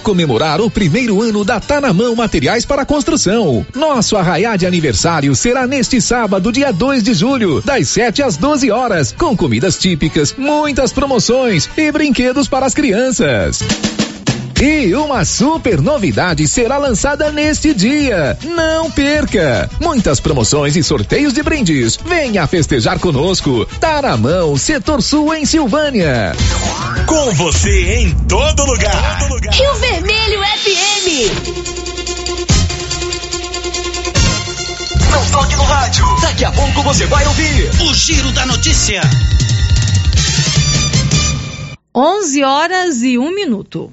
Comemorar o primeiro ano da Tá na Mão Materiais para Construção. Nosso arraiá de aniversário será neste sábado, dia 2 de julho, das 7 às 12 horas, com comidas típicas, muitas promoções e brinquedos para as crianças. E uma super novidade será lançada neste dia. Não perca! Muitas promoções e sorteios de brindes. Venha festejar conosco. Tá na mão, Setor Sul em Silvânia. Com você em todo lugar. Todo lugar. Rio Vermelho FM. Não toque no rádio. Daqui a pouco você vai ouvir o Giro da Notícia. 11 horas e um minuto.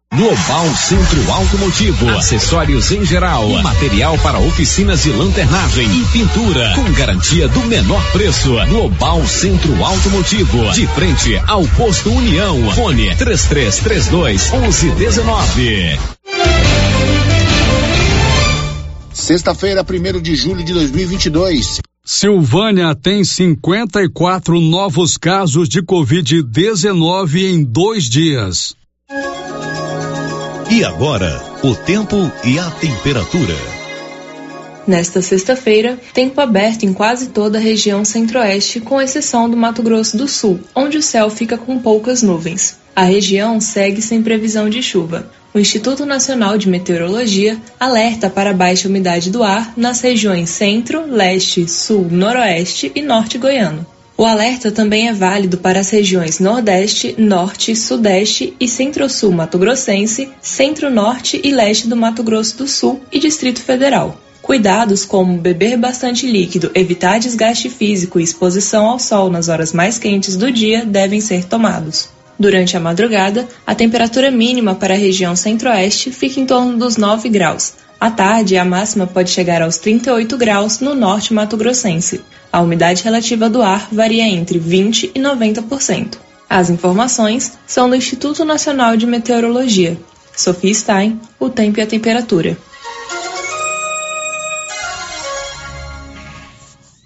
Global Centro Automotivo, acessórios em geral, material para oficinas de lanternagem e pintura, com garantia do menor preço. Global Centro Automotivo, de frente ao posto União. Fone 3332 1119. Sexta-feira, 1 de julho de 2022. Silvânia tem 54 novos casos de Covid-19 em dois dias. E agora, o tempo e a temperatura. Nesta sexta-feira, tempo aberto em quase toda a região centro-oeste, com exceção do Mato Grosso do Sul, onde o céu fica com poucas nuvens. A região segue sem previsão de chuva. O Instituto Nacional de Meteorologia alerta para baixa umidade do ar nas regiões centro, leste, sul, noroeste e norte goiano. O alerta também é válido para as regiões Nordeste, Norte, Sudeste e Centro-Sul Mato-Grossense, Centro-Norte e Leste do Mato Grosso do Sul e Distrito Federal. Cuidados como beber bastante líquido, evitar desgaste físico e exposição ao sol nas horas mais quentes do dia devem ser tomados. Durante a madrugada, a temperatura mínima para a região centro-oeste fica em torno dos 9 graus. À tarde, a máxima pode chegar aos 38 graus no norte mato-grossense. A umidade relativa do ar varia entre 20% e 90%. As informações são do Instituto Nacional de Meteorologia. Sofia Stein, o tempo e a temperatura.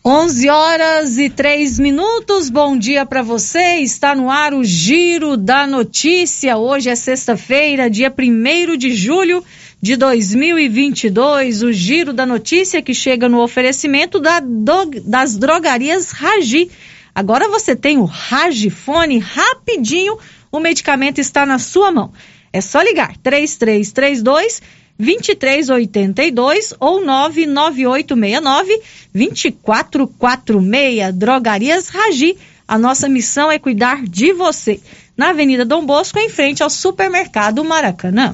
11 horas e 3 minutos. Bom dia para você. Está no ar o Giro da Notícia. Hoje é sexta-feira, dia 1 de julho de 2022. O Giro da Notícia que chega no oferecimento da do, das drogarias Ragi. Agora você tem o Ragifone rapidinho. O medicamento está na sua mão. É só ligar 3332 2382 ou 99869 2446. Drogarias Ragi. A nossa missão é cuidar de você. Na Avenida Dom Bosco, em frente ao Supermercado Maracanã.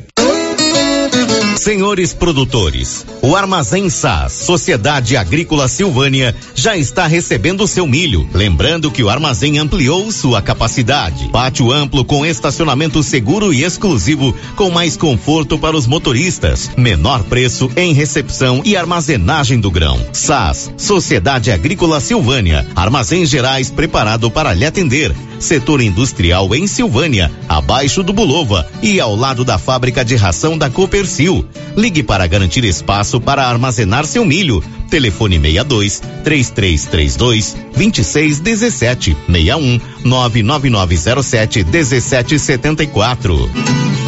Senhores produtores, o Armazém SAS, Sociedade Agrícola Silvânia, já está recebendo seu milho. Lembrando que o armazém ampliou sua capacidade. Pátio amplo com estacionamento seguro e exclusivo, com mais conforto para os motoristas. Menor preço em recepção e armazenagem do grão. SAS, Sociedade Agrícola Silvânia, Armazém Gerais preparado para lhe atender. Setor industrial em Silvânia, abaixo do Bulova e ao lado da fábrica de ração da Ligue para garantir espaço para armazenar seu milho. Telefone 62 3332 2617 61 99907 1774.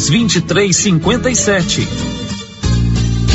2357.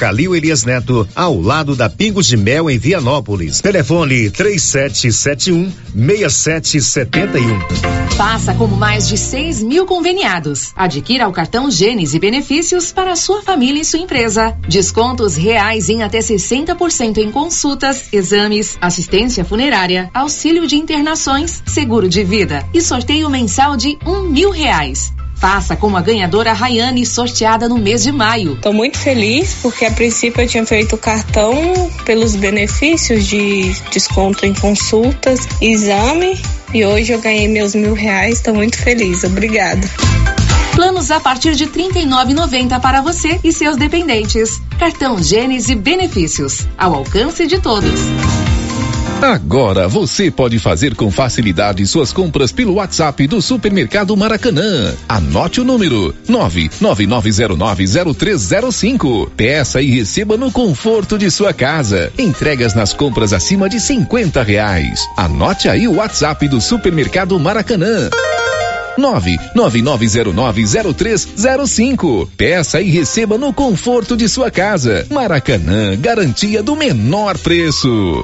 Calil Elias Neto, ao lado da Pingo de Mel em Vianópolis. Telefone 3771 6771. Faça como mais de 6 mil conveniados. Adquira o cartão Gênesis e benefícios para sua família e sua empresa. Descontos reais em até 60% em consultas, exames, assistência funerária, auxílio de internações, seguro de vida e sorteio mensal de um mil reais. Faça como a ganhadora Rayane, sorteada no mês de maio. Estou muito feliz porque a princípio eu tinha feito o cartão pelos benefícios de desconto em consultas, exame e hoje eu ganhei meus mil reais. Estou muito feliz. Obrigada. Planos a partir de R$ 39,90 para você e seus dependentes. Cartão Gênesis Benefícios, ao alcance de todos. Agora você pode fazer com facilidade suas compras pelo WhatsApp do Supermercado Maracanã. Anote o número 999090305. Peça e receba no conforto de sua casa. Entregas nas compras acima de 50 reais. Anote aí o WhatsApp do Supermercado Maracanã. 999090305. Peça e receba no conforto de sua casa. Maracanã, garantia do menor preço.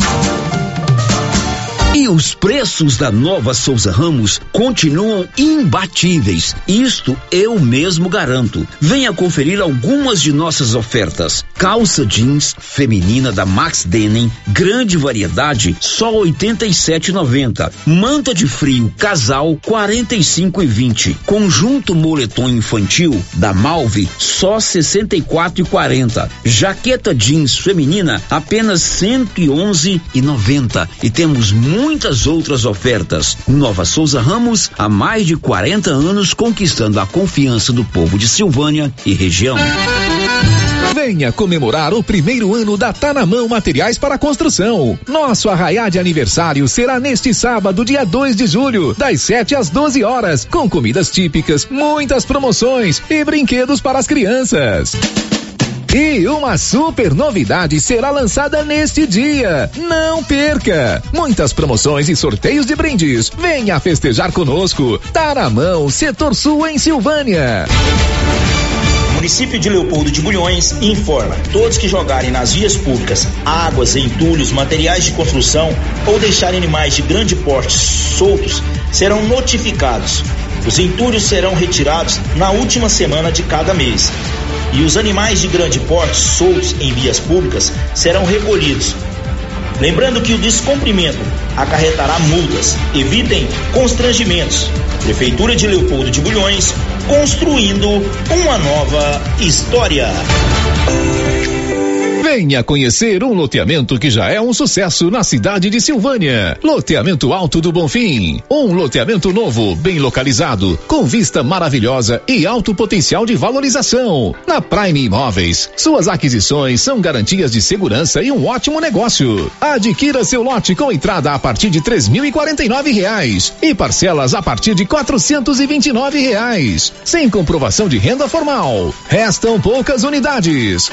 E os preços da nova Souza Ramos continuam imbatíveis. Isto eu mesmo garanto. Venha conferir algumas de nossas ofertas. Calça jeans feminina da Max Denim, grande variedade, só 87,90. Manta de frio casal 45,20. Conjunto moletom infantil da Malve, só 64,40. Jaqueta jeans feminina apenas 111,90. E temos muito muitas outras ofertas. Nova Souza Ramos, há mais de 40 anos conquistando a confiança do povo de Silvânia e região. Venha comemorar o primeiro ano da Tá na Mão Materiais para Construção. Nosso arraiá de aniversário será neste sábado, dia 2 de julho, das 7 às 12 horas, com comidas típicas, muitas promoções e brinquedos para as crianças. E uma super novidade será lançada neste dia. Não perca! Muitas promoções e sorteios de brindes. Venha festejar conosco. Tá na mão, Setor Sul em Silvânia. O município de Leopoldo de Bulhões informa: todos que jogarem nas vias públicas águas, entulhos, materiais de construção ou deixarem animais de grande porte soltos serão notificados. Os entulhos serão retirados na última semana de cada mês e os animais de grande porte soltos em vias públicas serão recolhidos. Lembrando que o descumprimento acarretará multas. Evitem constrangimentos. Prefeitura de Leopoldo de Bulhões, construindo uma nova história. Venha conhecer um loteamento que já é um sucesso na cidade de Silvânia. Loteamento Alto do Bonfim. Um loteamento novo, bem localizado, com vista maravilhosa e alto potencial de valorização. Na Prime Imóveis, suas aquisições são garantias de segurança e um ótimo negócio. Adquira seu lote com entrada a partir de três mil e quarenta e nove reais e parcelas a partir de quatrocentos e vinte e nove reais, sem comprovação de renda formal. Restam poucas unidades.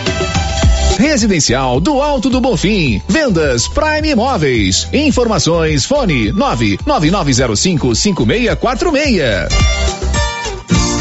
Residencial do Alto do Bonfim. Vendas Prime Imóveis. Informações fone 99905 5646.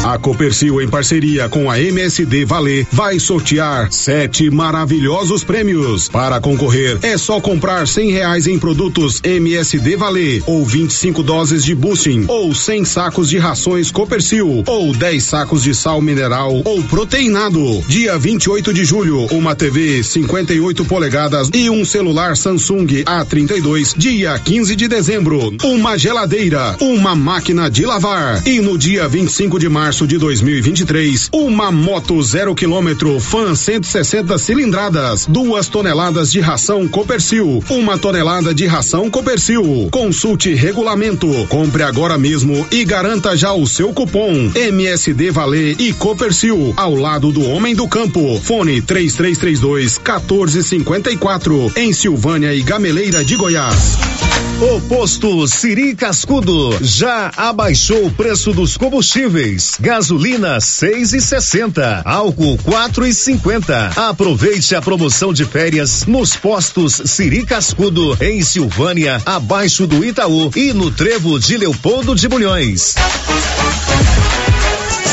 A Copercil, em parceria com a MSD Valer, vai sortear sete maravilhosos prêmios. Para concorrer, é só comprar cem reais em produtos MSD Valer, ou 25 doses de boosting, ou 100 sacos de rações Copercil, ou 10 sacos de sal mineral ou proteinado. Dia 28 de julho, uma TV 58 polegadas e um celular Samsung A32. Dia 15 de dezembro, uma geladeira, uma máquina de lavar. E no dia 25 de março, março de 2023, uma moto zero quilômetro Fan 160 cilindradas, duas toneladas de ração Copercil, uma tonelada de ração Copercil. Consulte regulamento, compre agora mesmo e garanta já o seu cupom MSD Valer e Copercil ao lado do homem do campo. Fone 3332 1454 em Silvânia e Gameleira de Goiás. O posto Siri Cascudo já abaixou o preço dos combustíveis. Gasolina seis e sessenta, álcool quatro e cinquenta. Aproveite a promoção de férias nos postos Siri Cascudo em Silvânia, abaixo do Itaú e no Trevo de Leopoldo de Bulhões.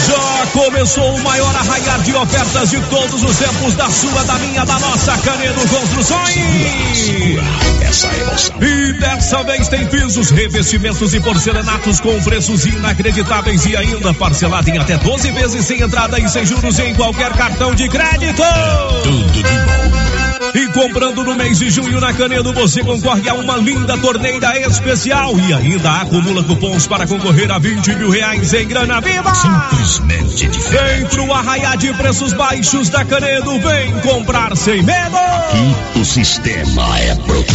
Já começou o maior arraiar de ofertas de todos os tempos da sua, da minha, da nossa Canedo Construções. Essa. E dessa vez tem pisos, revestimentos e porcelanatos com preços inacreditáveis e ainda parcelado em até 12 vezes sem entrada e sem juros em qualquer cartão de crédito. Tudo de bom. E comprando no mês de junho na Canedo, você concorre a uma linda torneira especial e ainda acumula cupons para concorrer a 20 mil reais em grana viva. Simplesmente diferente. Vem pro arraiar de preços baixos da Canedo, vem comprar sem medo. Aqui o sistema é bruto.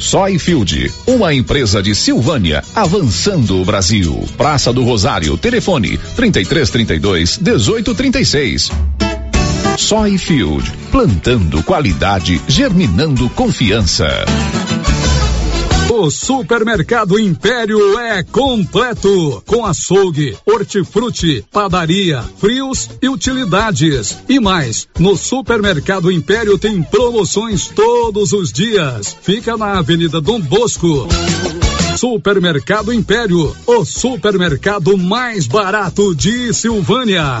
Soyfield, uma empresa de Silvânia, avançando o Brasil. Praça do Rosário, telefone 3332 1836. Soyfield, plantando qualidade, germinando confiança. O Supermercado Império é completo, com açougue, hortifruti, padaria, frios e utilidades. E mais, no Supermercado Império tem promoções todos os dias. Fica na Avenida Dom Bosco. Supermercado Império, o supermercado mais barato de Silvânia.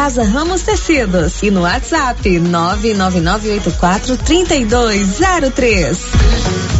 Casa Ramos Tecidos e no WhatsApp 999843203.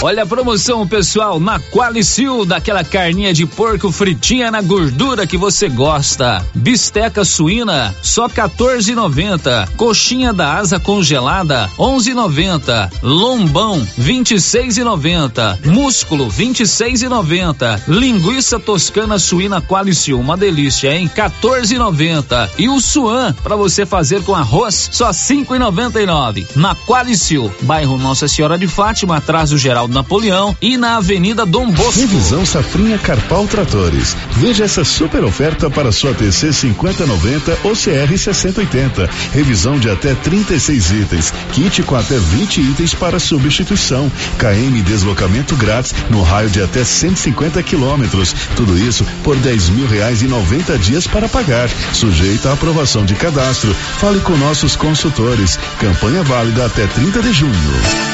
Olha a promoção, pessoal, na Qualicil, daquela carninha de porco fritinha na gordura que você gosta. Bisteca suína, só 14,90. Coxinha da asa congelada, 11,90. Lombão, 26,90. Músculo, 26,90. Linguiça toscana suína Qualicil, uma delícia, hein? 14,90. E o suan para você fazer com arroz, só 5,99. Na Qualicil, bairro Nossa Senhora de Fátima, atrás do Geral Napoleão e na Avenida Dom Bosco. Revisão Safrinha Carpal Tratores. Veja essa super oferta para sua TC 5090 ou CR 6080. Revisão de até 36 itens. Kit com até 20 itens para substituição. KM deslocamento grátis no raio de até 150 quilômetros. Tudo isso por 10 mil reais e 90 dias para pagar. Sujeito à aprovação de cadastro. Fale com nossos consultores. Campanha válida até 30 de junho.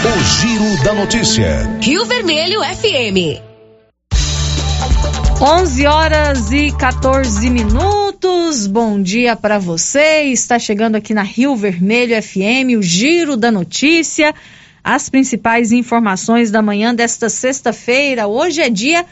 O Giro da Notícia. Rio Vermelho FM. 11 horas e 14 minutos. Bom dia para você. Está chegando aqui na Rio Vermelho FM o Giro da Notícia. As principais informações da manhã desta sexta-feira. Hoje é dia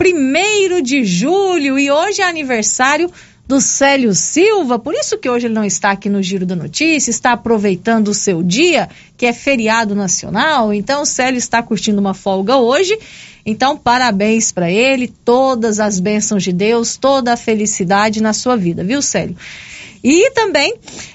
1 de julho e hoje é aniversário do Célio Silva, por isso que hoje ele não está aqui no Giro da Notícia, está aproveitando o seu dia, que é feriado nacional, então o Célio está curtindo uma folga hoje. Então, parabéns para ele, todas as bênçãos de Deus, toda a felicidade na sua vida, viu, Célio? E também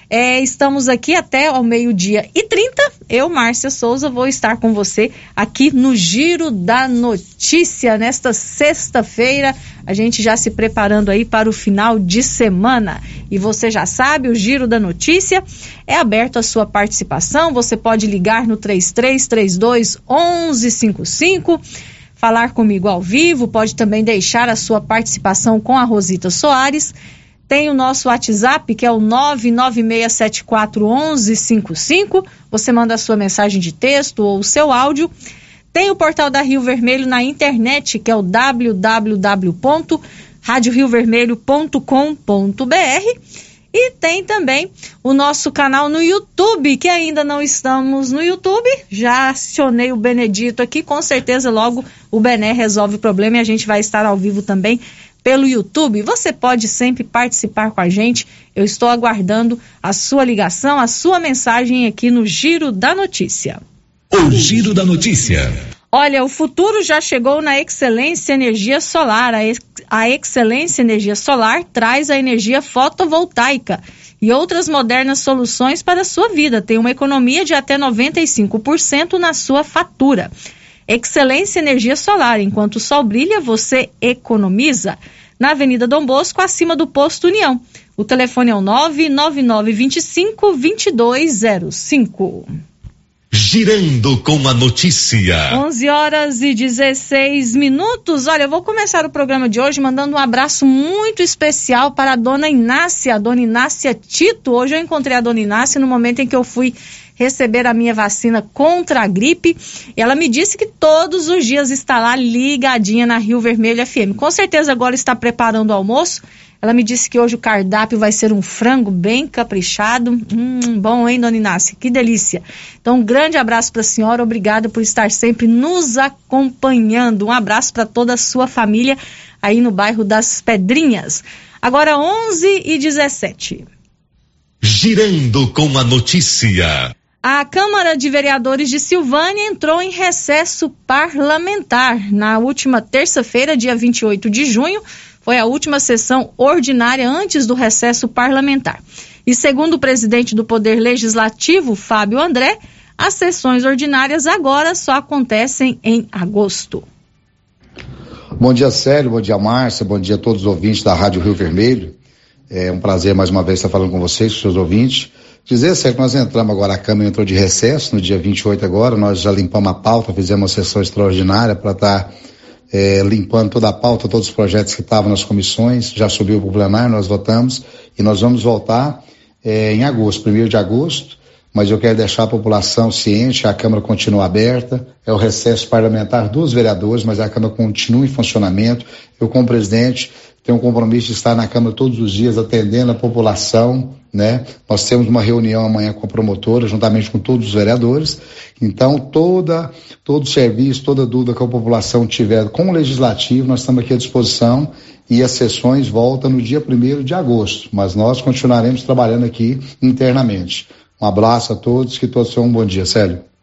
é, estamos aqui até ao meio-dia e 30. Eu, Márcia Souza, vou estar com você aqui no Giro da Notícia nesta sexta-feira. A gente já se preparando aí para o final de semana. E você já sabe, o Giro da Notícia é aberto à sua participação. Você pode ligar no 3332 1155 falar comigo ao vivo, pode também deixar a sua participação com a Rosita Soares. Tem o nosso WhatsApp, que é o 996741155. Você manda a sua mensagem de texto ou o seu áudio. Tem o portal da Rio Vermelho na internet, que é o www.radioriovermelho.com.br. E tem também o nosso canal no YouTube, que ainda não estamos no YouTube. Já acionei o Benedito aqui, com certeza logo o Bené resolve o problema e a gente vai estar ao vivo também pelo YouTube. Você pode sempre participar com a gente. Eu estou aguardando a sua ligação, a sua mensagem aqui no Giro da Notícia. O Giro da Notícia. Olha, o futuro já chegou na Excelência Energia Solar. A, ex a Excelência Energia Solar traz a energia fotovoltaica e outras modernas soluções para a sua vida. Tem uma economia de até 95% na sua fatura. Excelência Energia Solar. Enquanto o sol brilha, você economiza. Na Avenida Dom Bosco, acima do Posto União. O telefone é o 99925 2205. Girando com a notícia. 11 horas e 16 minutos. Olha, eu vou começar o programa de hoje mandando um abraço muito especial para a dona Inácia, a dona Inácia Tito. Hoje eu encontrei a dona Inácia no momento em que eu fui receber a minha vacina contra a gripe. Ela me disse que todos os dias está lá ligadinha na Rio Vermelho FM. Com certeza agora está preparando o almoço. Ela me disse que hoje o cardápio vai ser um frango bem caprichado. Hum, bom, hein, dona Inácia? Que delícia. Então, um grande abraço para a senhora. Obrigada por estar sempre nos acompanhando. Um abraço para toda a sua família aí no bairro das Pedrinhas. Agora, 11 e 17. Girando com a notícia. A Câmara de Vereadores de Silvânia entrou em recesso parlamentar. Na última terça-feira, dia 28 de junho, foi a última sessão ordinária antes do recesso parlamentar. E segundo o presidente do Poder Legislativo, Fábio André, as sessões ordinárias agora só acontecem em agosto. Bom dia, Célio. Bom dia, Márcia. Bom dia a todos os ouvintes da Rádio Rio Vermelho. É um prazer mais uma vez estar falando com vocês, com seus ouvintes. Dizer, Sérgio, nós entramos agora, a Câmara entrou de recesso no dia 28 agora, nós já limpamos a pauta, fizemos uma sessão extraordinária para estar é, limpando toda a pauta, todos os projetos que estavam nas comissões, já subiu para o plenário, nós votamos e nós vamos voltar é, em agosto, primeiro de agosto, mas eu quero deixar a população ciente, a Câmara continua aberta, é o recesso parlamentar dos vereadores, mas a Câmara continua em funcionamento. Eu, como presidente, tem um compromisso de estar na Câmara todos os dias atendendo a população, né? Nós temos uma reunião amanhã com a promotora, juntamente com todos os vereadores. Então, toda, todo serviço, toda dúvida que a população tiver com o legislativo, nós estamos aqui à disposição e as sessões voltam no dia 1 de agosto, mas nós continuaremos trabalhando aqui internamente. Um abraço a todos, que todos tenham um bom dia, Célio.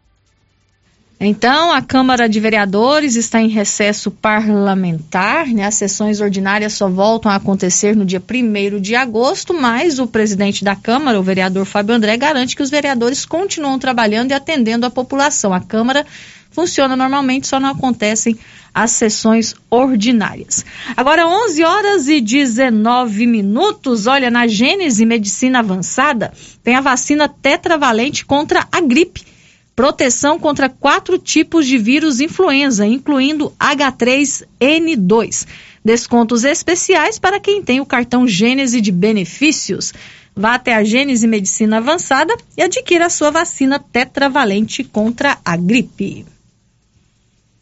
Então, a Câmara de Vereadores está em recesso parlamentar, né? As sessões ordinárias só voltam a acontecer no dia 1 de agosto, mas o presidente da Câmara, o vereador Fábio André, garante que os vereadores continuam trabalhando e atendendo a população. A Câmara funciona normalmente, só não acontecem as sessões ordinárias. Agora, 11 horas e 19 minutos. Olha, na Gênese Medicina Avançada tem a vacina tetravalente contra a gripe proteção contra quatro tipos de vírus influenza, incluindo H3N2. Descontos especiais para quem tem o cartão Gênese de benefícios. Vá até a Gênese Medicina Avançada e adquira a sua vacina tetravalente contra a gripe.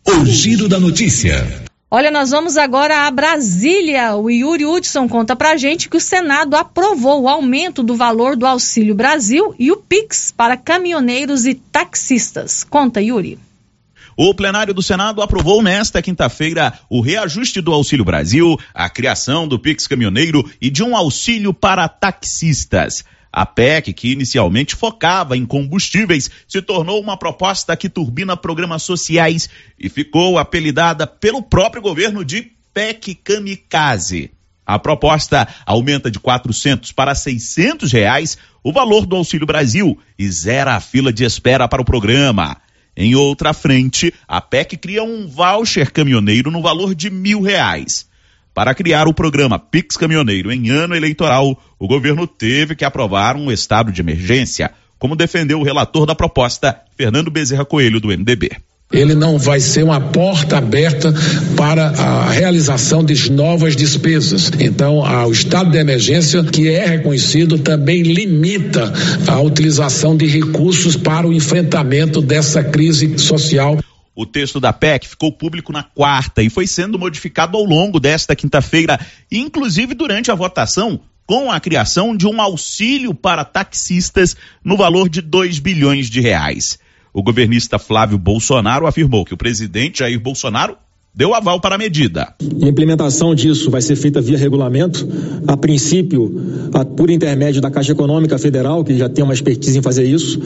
O giro da notícia. Olha, nós vamos agora a Brasília. O Yuri Hudson conta pra gente que o Senado aprovou o aumento do valor do Auxílio Brasil e o PIX para caminhoneiros e taxistas. Conta, Yuri. O plenário do Senado aprovou nesta quinta-feira o reajuste do Auxílio Brasil, a criação do Pix Caminhoneiro e de um auxílio para taxistas. A PEC, que inicialmente focava em combustíveis, se tornou uma proposta que turbina programas sociais e ficou apelidada pelo próprio governo de PEC Kamikaze. A proposta aumenta de 400 para 600 reais o valor do Auxílio Brasil e zera a fila de espera para o programa. Em outra frente, a PEC cria um voucher caminhoneiro no valor de mil reais. Para criar o programa Pix Caminhoneiro em ano eleitoral, o governo teve que aprovar um estado de emergência, como defendeu o relator da proposta, Fernando Bezerra Coelho, do MDB. Ele não vai ser uma porta aberta para a realização de novas despesas. Então, o estado de emergência, que é reconhecido, também limita a utilização de recursos para o enfrentamento dessa crise social. O texto da PEC ficou público na quarta e foi sendo modificado ao longo desta quinta-feira, inclusive durante a votação, com a criação de um auxílio para taxistas no valor de 2 bilhões de reais. O governista Flávio Bolsonaro afirmou que o presidente Jair Bolsonaro deu aval para a medida. A implementação disso vai ser feita via regulamento, a princípio, a, por intermédio da Caixa Econômica Federal, que já tem uma expertise em fazer isso,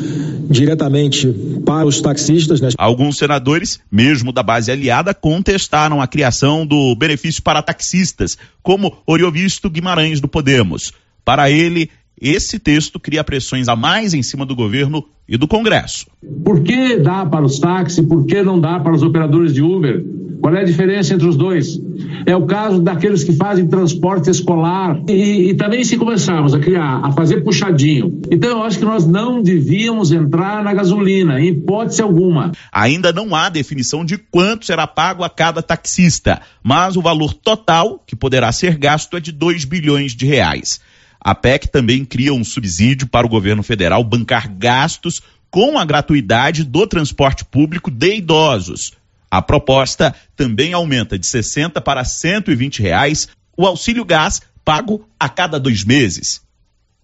diretamente para os taxistas. Né? Alguns senadores, mesmo da base aliada, contestaram a criação do benefício para taxistas, como Oriovisto Guimarães do Podemos. Para ele, esse texto cria pressões a mais em cima do governo e do Congresso. Por que dá para os táxis, por que não dá para os operadores de Uber? Qual é a diferença entre os dois? É o caso daqueles que fazem transporte escolar. E, e, também se começarmos a criar, a fazer puxadinho. Então eu acho que nós não devíamos entrar na gasolina, em hipótese alguma. Ainda não há definição de quanto será pago a cada taxista, mas o valor total que poderá ser gasto é de 2 bilhões de reais. A PEC também cria um subsídio para o governo federal bancar gastos com a gratuidade do transporte público de idosos. A proposta também aumenta de 60 para 120 reais o auxílio gás pago a cada dois meses.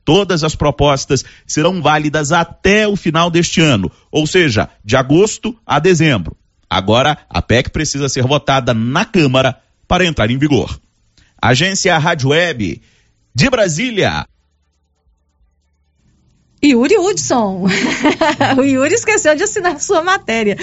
Todas as propostas serão válidas até o final deste ano, ou seja, de agosto a dezembro. Agora, a PEC precisa ser votada na Câmara para entrar em vigor. Agência Rádio Web de Brasília. Yuri Hudson. o Yuri esqueceu de assinar sua matéria.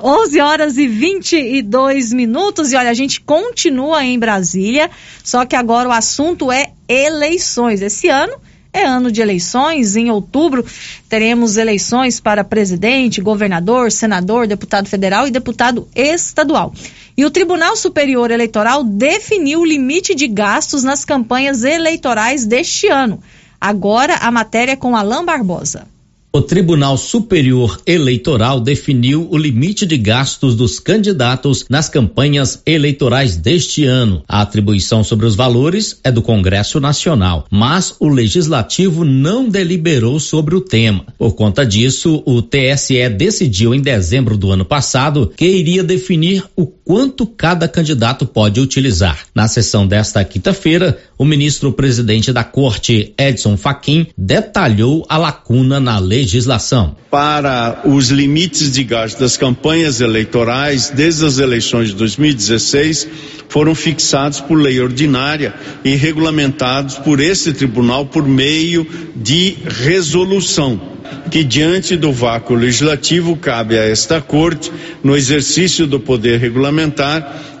11 horas e 22 minutos. E olha, a gente continua em Brasília, só que agora o assunto é eleições. Esse ano é ano de eleições. Em outubro teremos eleições para presidente, governador, senador, deputado federal e deputado estadual. E o Tribunal Superior Eleitoral definiu o limite de gastos nas campanhas eleitorais deste ano. Agora a matéria com Alain Barbosa. O Tribunal Superior Eleitoral definiu o limite de gastos dos candidatos nas campanhas eleitorais deste ano. A atribuição sobre os valores é do Congresso Nacional, mas o Legislativo não deliberou sobre o tema. Por conta disso, o TSE decidiu em dezembro do ano passado que iria definir o quanto cada candidato pode utilizar. Na sessão desta quinta-feira, o ministro-presidente da Corte, Edson Fachin, detalhou a lacuna na legislação. Para os limites de gasto das campanhas eleitorais, desde as eleições de 2016, foram fixados por lei ordinária e regulamentados por esse tribunal por meio de resolução que, diante do vácuo legislativo, cabe a esta Corte, no exercício do poder regulamentar,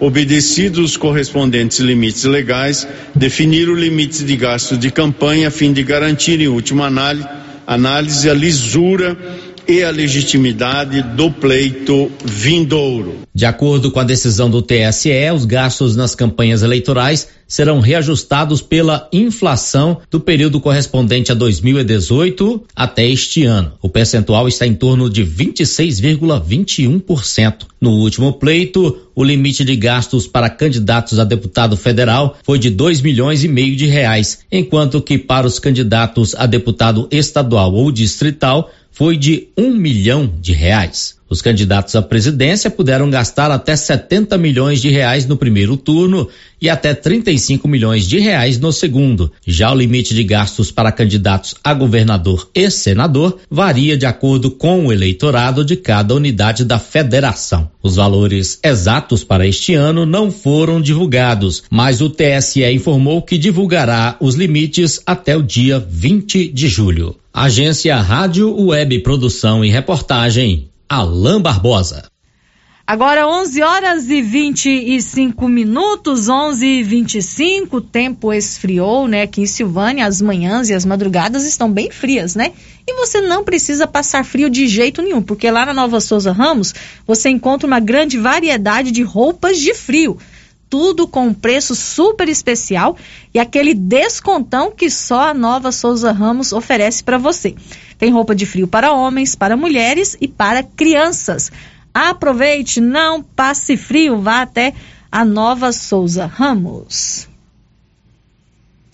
obedecidos os correspondentes limites legais, definir o limite de gastos de campanha a fim de garantir, em última análise a lisura e a legitimidade do pleito vindouro. De acordo com a decisão do TSE, os gastos nas campanhas eleitorais serão reajustados pela inflação do período correspondente a 2018 até este ano. O percentual está em torno de 26,21%. No último pleito, o limite de gastos para candidatos a deputado federal foi de 2 milhões e meio de reais, enquanto que para os candidatos a deputado estadual ou distrital foi de um milhão de reais. Os candidatos à presidência puderam gastar até 70 milhões de reais no primeiro turno e até 35 milhões de reais no segundo. Já o limite de gastos para candidatos a governador e senador varia de acordo com o eleitorado de cada unidade da federação. Os valores exatos para este ano não foram divulgados, mas o TSE informou que divulgará os limites até o dia 20 de julho. Agência Rádio Web Produção e Reportagem Alain Barbosa. Agora 11 horas e 25 minutos, 11 e 25, o tempo esfriou, né? Aqui em Silvânia, as manhãs e as madrugadas estão bem frias, né? E você não precisa passar frio de jeito nenhum, porque lá na Nova Souza Ramos você encontra uma grande variedade de roupas de frio. Tudo com um preço super especial e aquele descontão que só a Nova Souza Ramos oferece para você. Tem roupa de frio para homens, para mulheres e para crianças. Aproveite, não passe frio, vá até a Nova Souza Ramos.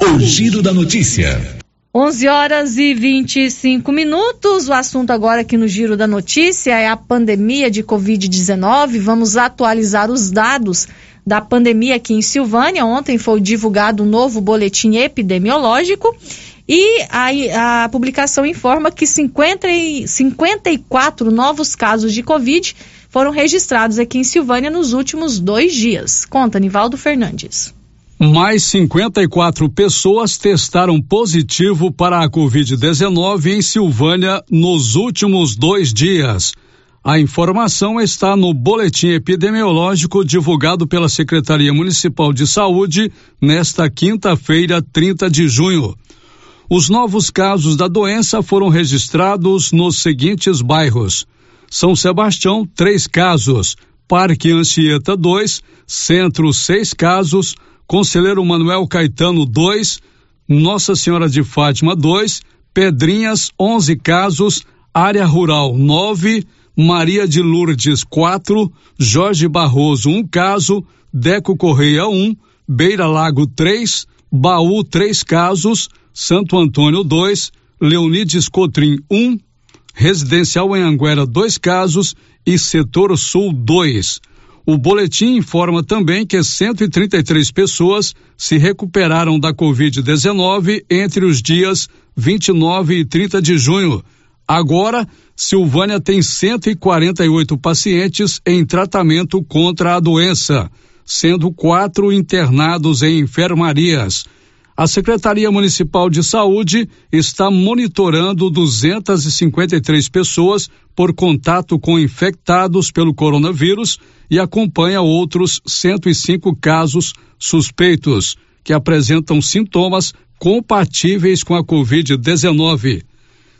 O Giro da Notícia. 11 horas e 25 minutos. O assunto agora aqui no Giro da Notícia é a pandemia de Covid-19. Vamos atualizar os dados da pandemia aqui em Silvânia. Ontem foi divulgado um novo boletim epidemiológico e a, a publicação informa que 50 e, 54 novos casos de Covid foram registrados aqui em Silvânia nos últimos dois dias. Conta, Nivaldo Fernandes. Mais 54 pessoas testaram positivo para a Covid-19 em Silvânia nos últimos dois dias. A informação está no boletim epidemiológico divulgado pela Secretaria Municipal de Saúde nesta quinta-feira, 30 de junho. Os novos casos da doença foram registrados nos seguintes bairros: São Sebastião, três casos, Parque Anchieta, dois, Centro, seis casos, Conselheiro Manuel Caetano, dois, Nossa Senhora de Fátima, dois, Pedrinhas, onze casos, Área Rural, nove, Maria de Lourdes, quatro, Jorge Barroso, um caso, Deco Correia, um, Beira Lago, três, Baú, três casos, Santo Antônio, dois, Leonides Cotrim, um, Residencial em Anguera, dois casos e Setor Sul, dois. O boletim informa também que 133 pessoas se recuperaram da Covid-19 entre os dias 29 e 30 de junho. Agora, Silvânia tem 148 pacientes em tratamento contra a doença, sendo quatro internados em enfermarias. A Secretaria Municipal de Saúde está monitorando 253 pessoas por contato com infectados pelo coronavírus e acompanha outros 105 casos suspeitos que apresentam sintomas compatíveis com a Covid-19.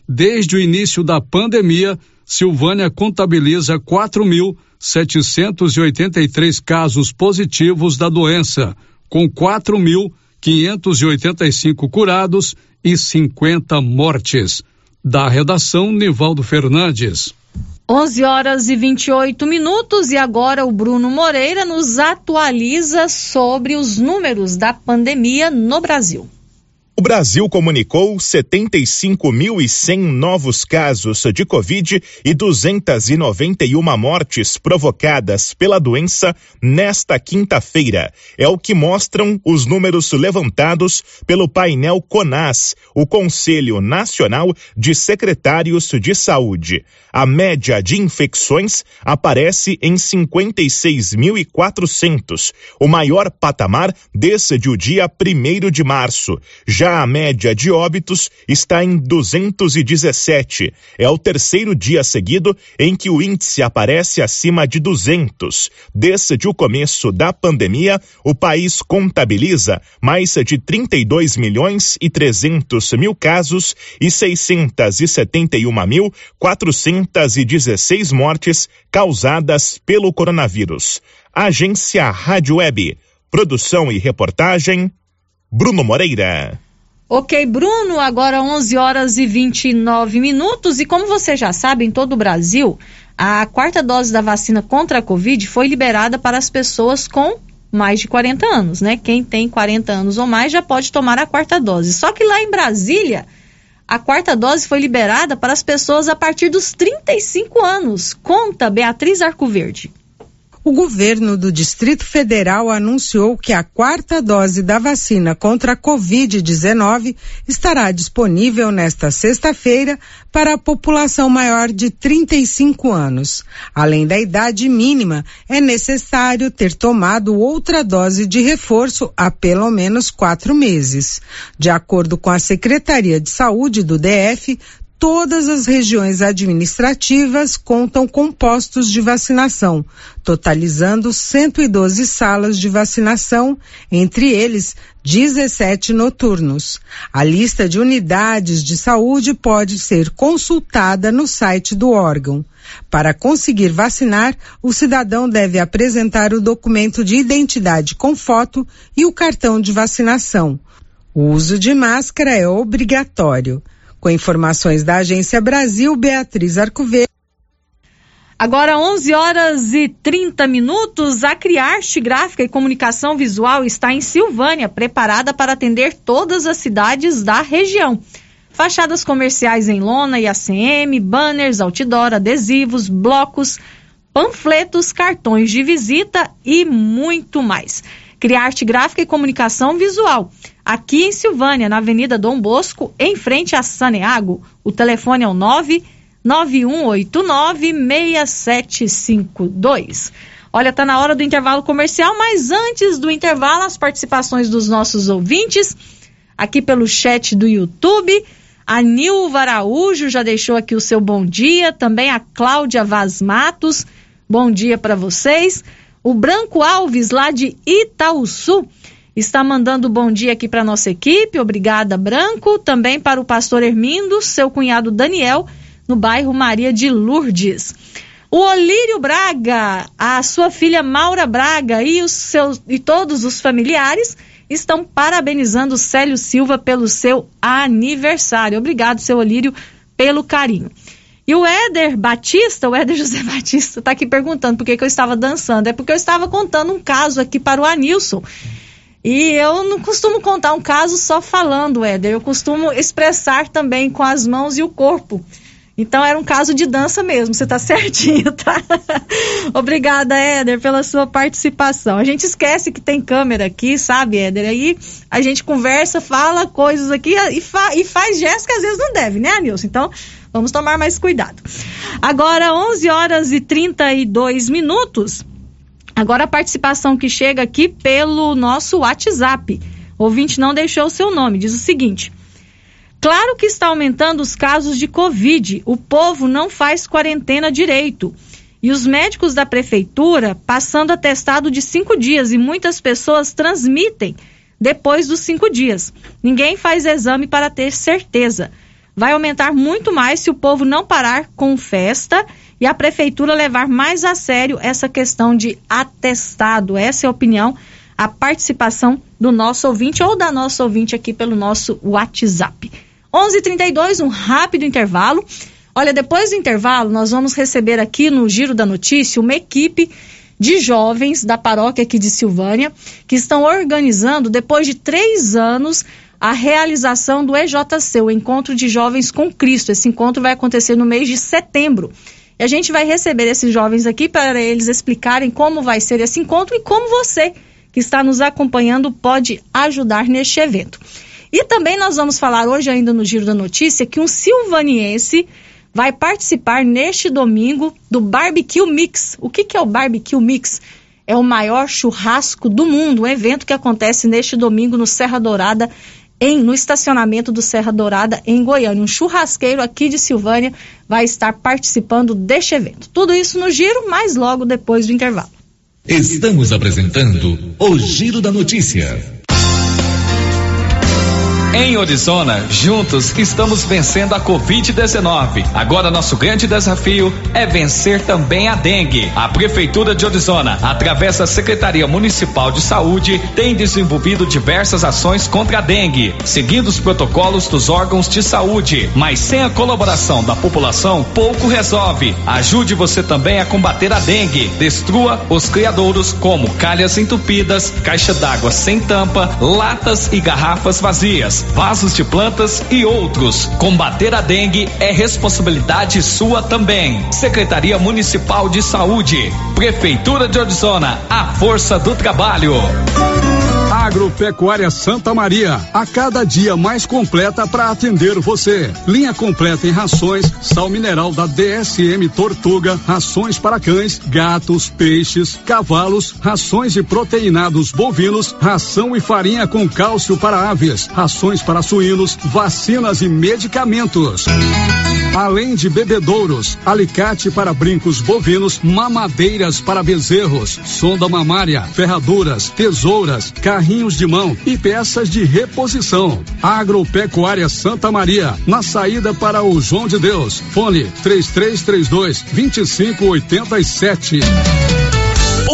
Desde o início da pandemia, Silvânia contabiliza 4.783 casos positivos da doença, com 4 mil 585 curados e 50 mortes. Da redação, Nivaldo Fernandes. 11 horas e 28 minutos e agora o Bruno Moreira nos atualiza sobre os números da pandemia no Brasil. O Brasil comunicou 75.100 novos casos de Covid e 291 mortes provocadas pela doença nesta quinta-feira. É o que mostram os números levantados pelo painel CONAS, o Conselho Nacional de Secretários de Saúde. A média de infecções aparece em 56.400, o maior patamar desde o dia 1 de março. Já a média de óbitos está em 217. É o terceiro dia seguido em que o índice aparece acima de 200. Desde o começo da pandemia, o país contabiliza mais de 32 milhões e 300 mil casos e 671 mil 416 mortes causadas pelo coronavírus. Agência Rádio Web. Produção e reportagem Bruno Moreira. Ok, Bruno, agora 11 horas e 29 minutos. E como você já sabe, em todo o Brasil, a quarta dose da vacina contra a Covid foi liberada para as pessoas com mais de 40 anos, né? Quem tem 40 anos ou mais já pode tomar a quarta dose. Só que lá em Brasília, A quarta dose foi liberada para as pessoas a partir dos 35 anos. Conta Beatriz Arcoverde. O governo do Distrito Federal anunciou que a quarta dose da vacina contra a Covid-19 estará disponível nesta sexta-feira para a população maior de 35 anos. Além da idade mínima, é necessário ter tomado outra dose de reforço há pelo menos quatro meses. De acordo com a Secretaria de Saúde do DF, todas as regiões administrativas contam com postos de vacinação, totalizando 112 salas de vacinação, entre eles 17 noturnos. A lista de unidades de saúde pode ser consultada no site do órgão. Para conseguir vacinar, o cidadão deve apresentar o documento de identidade com foto e o cartão de vacinação. O uso de máscara é obrigatório. Com informações da Agência Brasil, Beatriz Arcoverde. Agora 11 horas e 30 minutos, a Criarte Gráfica e Comunicação Visual está em Silvânia, preparada para atender todas as cidades da região. Fachadas comerciais em lona e ACM, banners, outdoor, adesivos, blocos, panfletos, cartões de visita e muito mais. Criarte Gráfica e Comunicação Visual aqui em Silvânia, na Avenida Dom Bosco, em frente a Saneago. O telefone é o 991896752. Olha, tá na hora do intervalo comercial, mas antes do intervalo, as participações dos nossos ouvintes aqui pelo chat do YouTube. A Nilva Araújo já deixou aqui o seu bom dia, também a Cláudia Vaz Matos. Bom dia para vocês. O Branco Alves, lá de Itaúsu, está mandando bom dia aqui para nossa equipe. Obrigada, Branco. Também para o pastor Hermindo, seu cunhado Daniel, no bairro Maria de Lourdes. O Olírio Braga, a sua filha Maura Braga e, os seus, e todos os familiares estão parabenizando o Célio Silva pelo seu aniversário. Obrigado, seu Olírio, pelo carinho. E o Éder Batista, o Éder José Batista, está aqui perguntando por que, que eu estava dançando. É porque eu estava contando um caso aqui para o Anilson. E eu não costumo contar um caso só falando, Éder. Eu costumo expressar também com as mãos e o corpo. Então era um caso de dança mesmo, você tá certinho, tá? Obrigada, Éder, pela sua participação. A gente esquece que tem câmera aqui, sabe, Éder? Aí a gente conversa, fala coisas aqui e, fa e faz gestos que às vezes não deve, né, Nilson? Então vamos tomar mais cuidado. Agora, 11 horas e 32 minutos. Agora a participação que chega aqui pelo nosso WhatsApp. O ouvinte não deixou o seu nome, diz o seguinte: Claro que está aumentando os casos de Covid. O povo não faz quarentena direito. E os médicos da prefeitura passando atestado de cinco dias e muitas pessoas transmitem depois dos cinco dias. Ninguém faz exame para ter certeza. Vai aumentar muito mais se o povo não parar com festa e a prefeitura levar mais a sério essa questão de atestado. Essa é a opinião, a participação do nosso ouvinte ou da nossa ouvinte aqui pelo nosso WhatsApp. 11:32, um rápido intervalo. Olha, depois do intervalo, nós vamos receber aqui no Giro da Notícia uma equipe de jovens da paróquia aqui de Silvânia que estão organizando, depois de três anos, a realização do EJC, o Encontro de Jovens com Cristo. Esse encontro vai acontecer no mês de setembro. E a gente vai receber esses jovens aqui para eles explicarem como vai ser esse encontro e como você que está nos acompanhando pode ajudar neste evento. E também nós vamos falar hoje ainda no Giro da Notícia que um silvaniense vai participar neste domingo do Barbecue Mix. O que, que é o Barbecue Mix? É o maior churrasco do mundo, um evento que acontece neste domingo no Serra Dourada, em, no estacionamento do Serra Dourada, em Goiânia. Um churrasqueiro aqui de Silvânia vai estar participando deste evento. Tudo isso no giro, mas logo depois do intervalo. Estamos apresentando o Giro da Notícia. Em Orizona, juntos estamos vencendo a Covid-19. Agora nosso grande desafio é vencer também a dengue. A Prefeitura de Orizona, através da Secretaria Municipal de Saúde, tem desenvolvido diversas ações contra a dengue, seguindo os protocolos dos órgãos de saúde. Mas sem a colaboração da população, pouco resolve. Ajude você também a combater a dengue. Destrua os criadouros como calhas entupidas, caixa d'água sem tampa, latas e garrafas vazias. Vasos de plantas e outros. Combater a dengue é responsabilidade sua também. Secretaria Municipal de Saúde, Prefeitura de Orizona, a força do trabalho. Agropecuária Santa Maria, a cada dia mais completa para atender você. Linha completa em rações, sal mineral da DSM Tortuga, rações para cães, gatos, peixes, cavalos, rações de proteinados bovinos, ração e farinha com cálcio para aves, rações para suínos, vacinas e medicamentos. Além de bebedouros, alicate para brincos bovinos, mamadeiras para bezerros, sonda mamária, ferraduras, tesouras, carrinhos de mão e peças de reposição. Agropecuária Santa Maria, na saída para o João de Deus. Fone 3332 2587.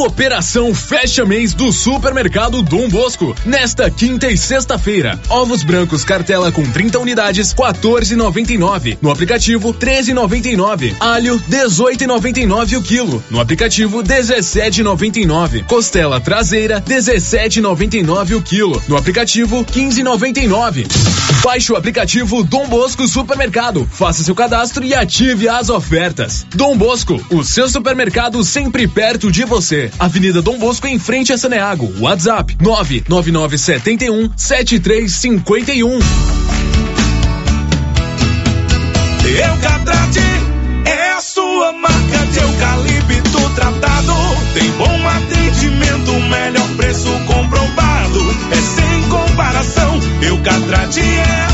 Operação Fecha Mês do Supermercado Dom Bosco. Nesta quinta e sexta-feira, ovos brancos cartela com 30 unidades, 14,99. No aplicativo, 13,99. Alho, 18,99 o quilo. No aplicativo, 17,99. Costela traseira, 17,99 o quilo. No aplicativo, 15,99. Baixe o aplicativo Dom Bosco Supermercado. Faça seu cadastro e ative as ofertas. Dom Bosco, o seu supermercado sempre perto de você. Avenida Dom Bosco, em frente a Saneago. WhatsApp 99971 7351. Eucatrate é a sua marca de eucalipto tratado. Tem bom atendimento, melhor preço comprovado. É sem comparação. Eucatrate é a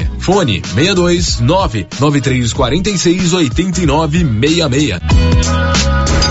Fone 62 99346 8966.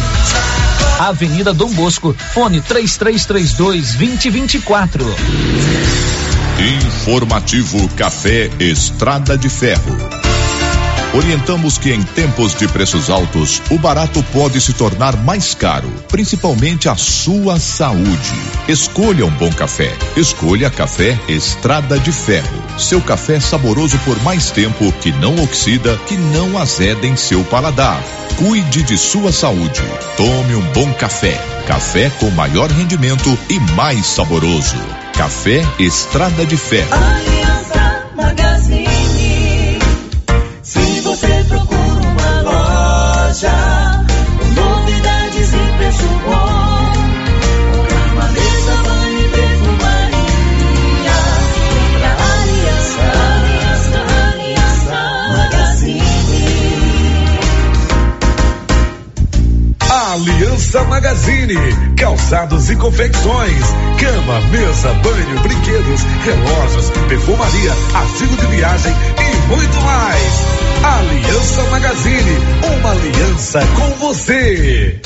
Avenida Dom Bosco, fone 3332 2024. Informativo Café Estrada de Ferro. Orientamos que em tempos de preços altos, o barato pode se tornar mais caro, principalmente a sua saúde. Escolha um bom café. Escolha Café Estrada de Ferro. Seu café saboroso por mais tempo, que não oxida, que não azeda em seu paladar. Cuide de sua saúde. Tome um bom café. Café com maior rendimento e mais saboroso. Café Estrada de Ferro. Aliança Magazine você procura uma loja. Novidades e preço bom. Mesa, banho e perfumaria. Vem Aliança, Aliança, Aliança Magazine. Aliança Magazine. Calçados e confecções. Cama, mesa, banho, brinquedos, relógios, perfumaria, artigo de viagem e muito mais. Aliança Magazine, uma aliança com você.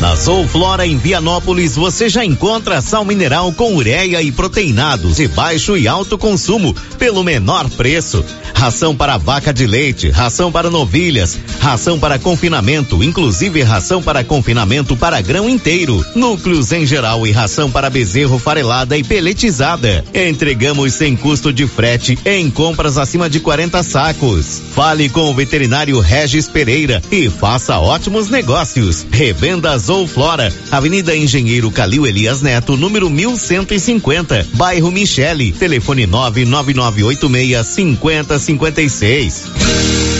Na Soulflora em Vianópolis você já encontra sal mineral com ureia e proteinados de baixo e alto consumo pelo menor preço. Ração para vaca de leite, ração para novilhas, ração para confinamento, inclusive ração para confinamento para grão inteiro, núcleos em geral e ração para bezerro farelada e peletizada. Entregamos sem custo de frete em compras acima de 40 sacos. Fale com o veterinário Regis Pereira e faça ótimos negócios. Revendas ou Flora, Avenida Engenheiro Calil Elias Neto, número 1150, bairro Michele, telefone 99986 5056.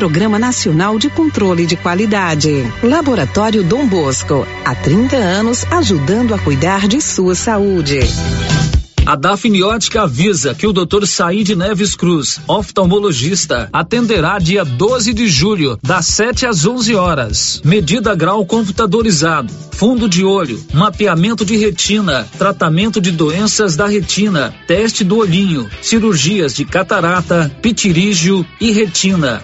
Programa Nacional de Controle de Qualidade. Laboratório Dom Bosco, há 30 anos ajudando a cuidar de sua saúde. A Dafniótica avisa que o Dr. Said Neves Cruz, oftalmologista, atenderá dia 12 de julho, das 7 às 11 horas. Medida grau computadorizado, fundo de olho, mapeamento de retina, tratamento de doenças da retina, teste do olhinho, cirurgias de catarata, pitirígio e retina.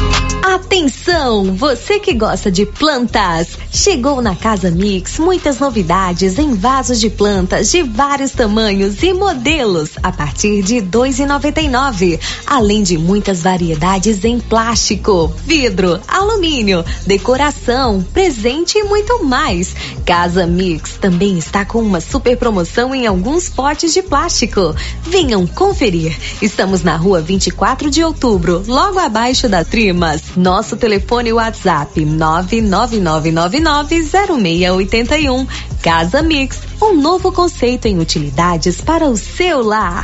Atenção, você que gosta de plantas. Chegou na Casa Mix muitas novidades em vasos de plantas de vários tamanhos e modelos a partir de R$ 2,99. Além de muitas variedades em plástico, vidro, alumínio, decoração, presente e muito mais. Casa Mix também está com uma super promoção em alguns potes de plástico. Venham conferir. Estamos na rua 24 de outubro, logo abaixo da Trimas. Nosso telefone WhatsApp 999990681. Casa Mix, um novo conceito em utilidades para o seu lar.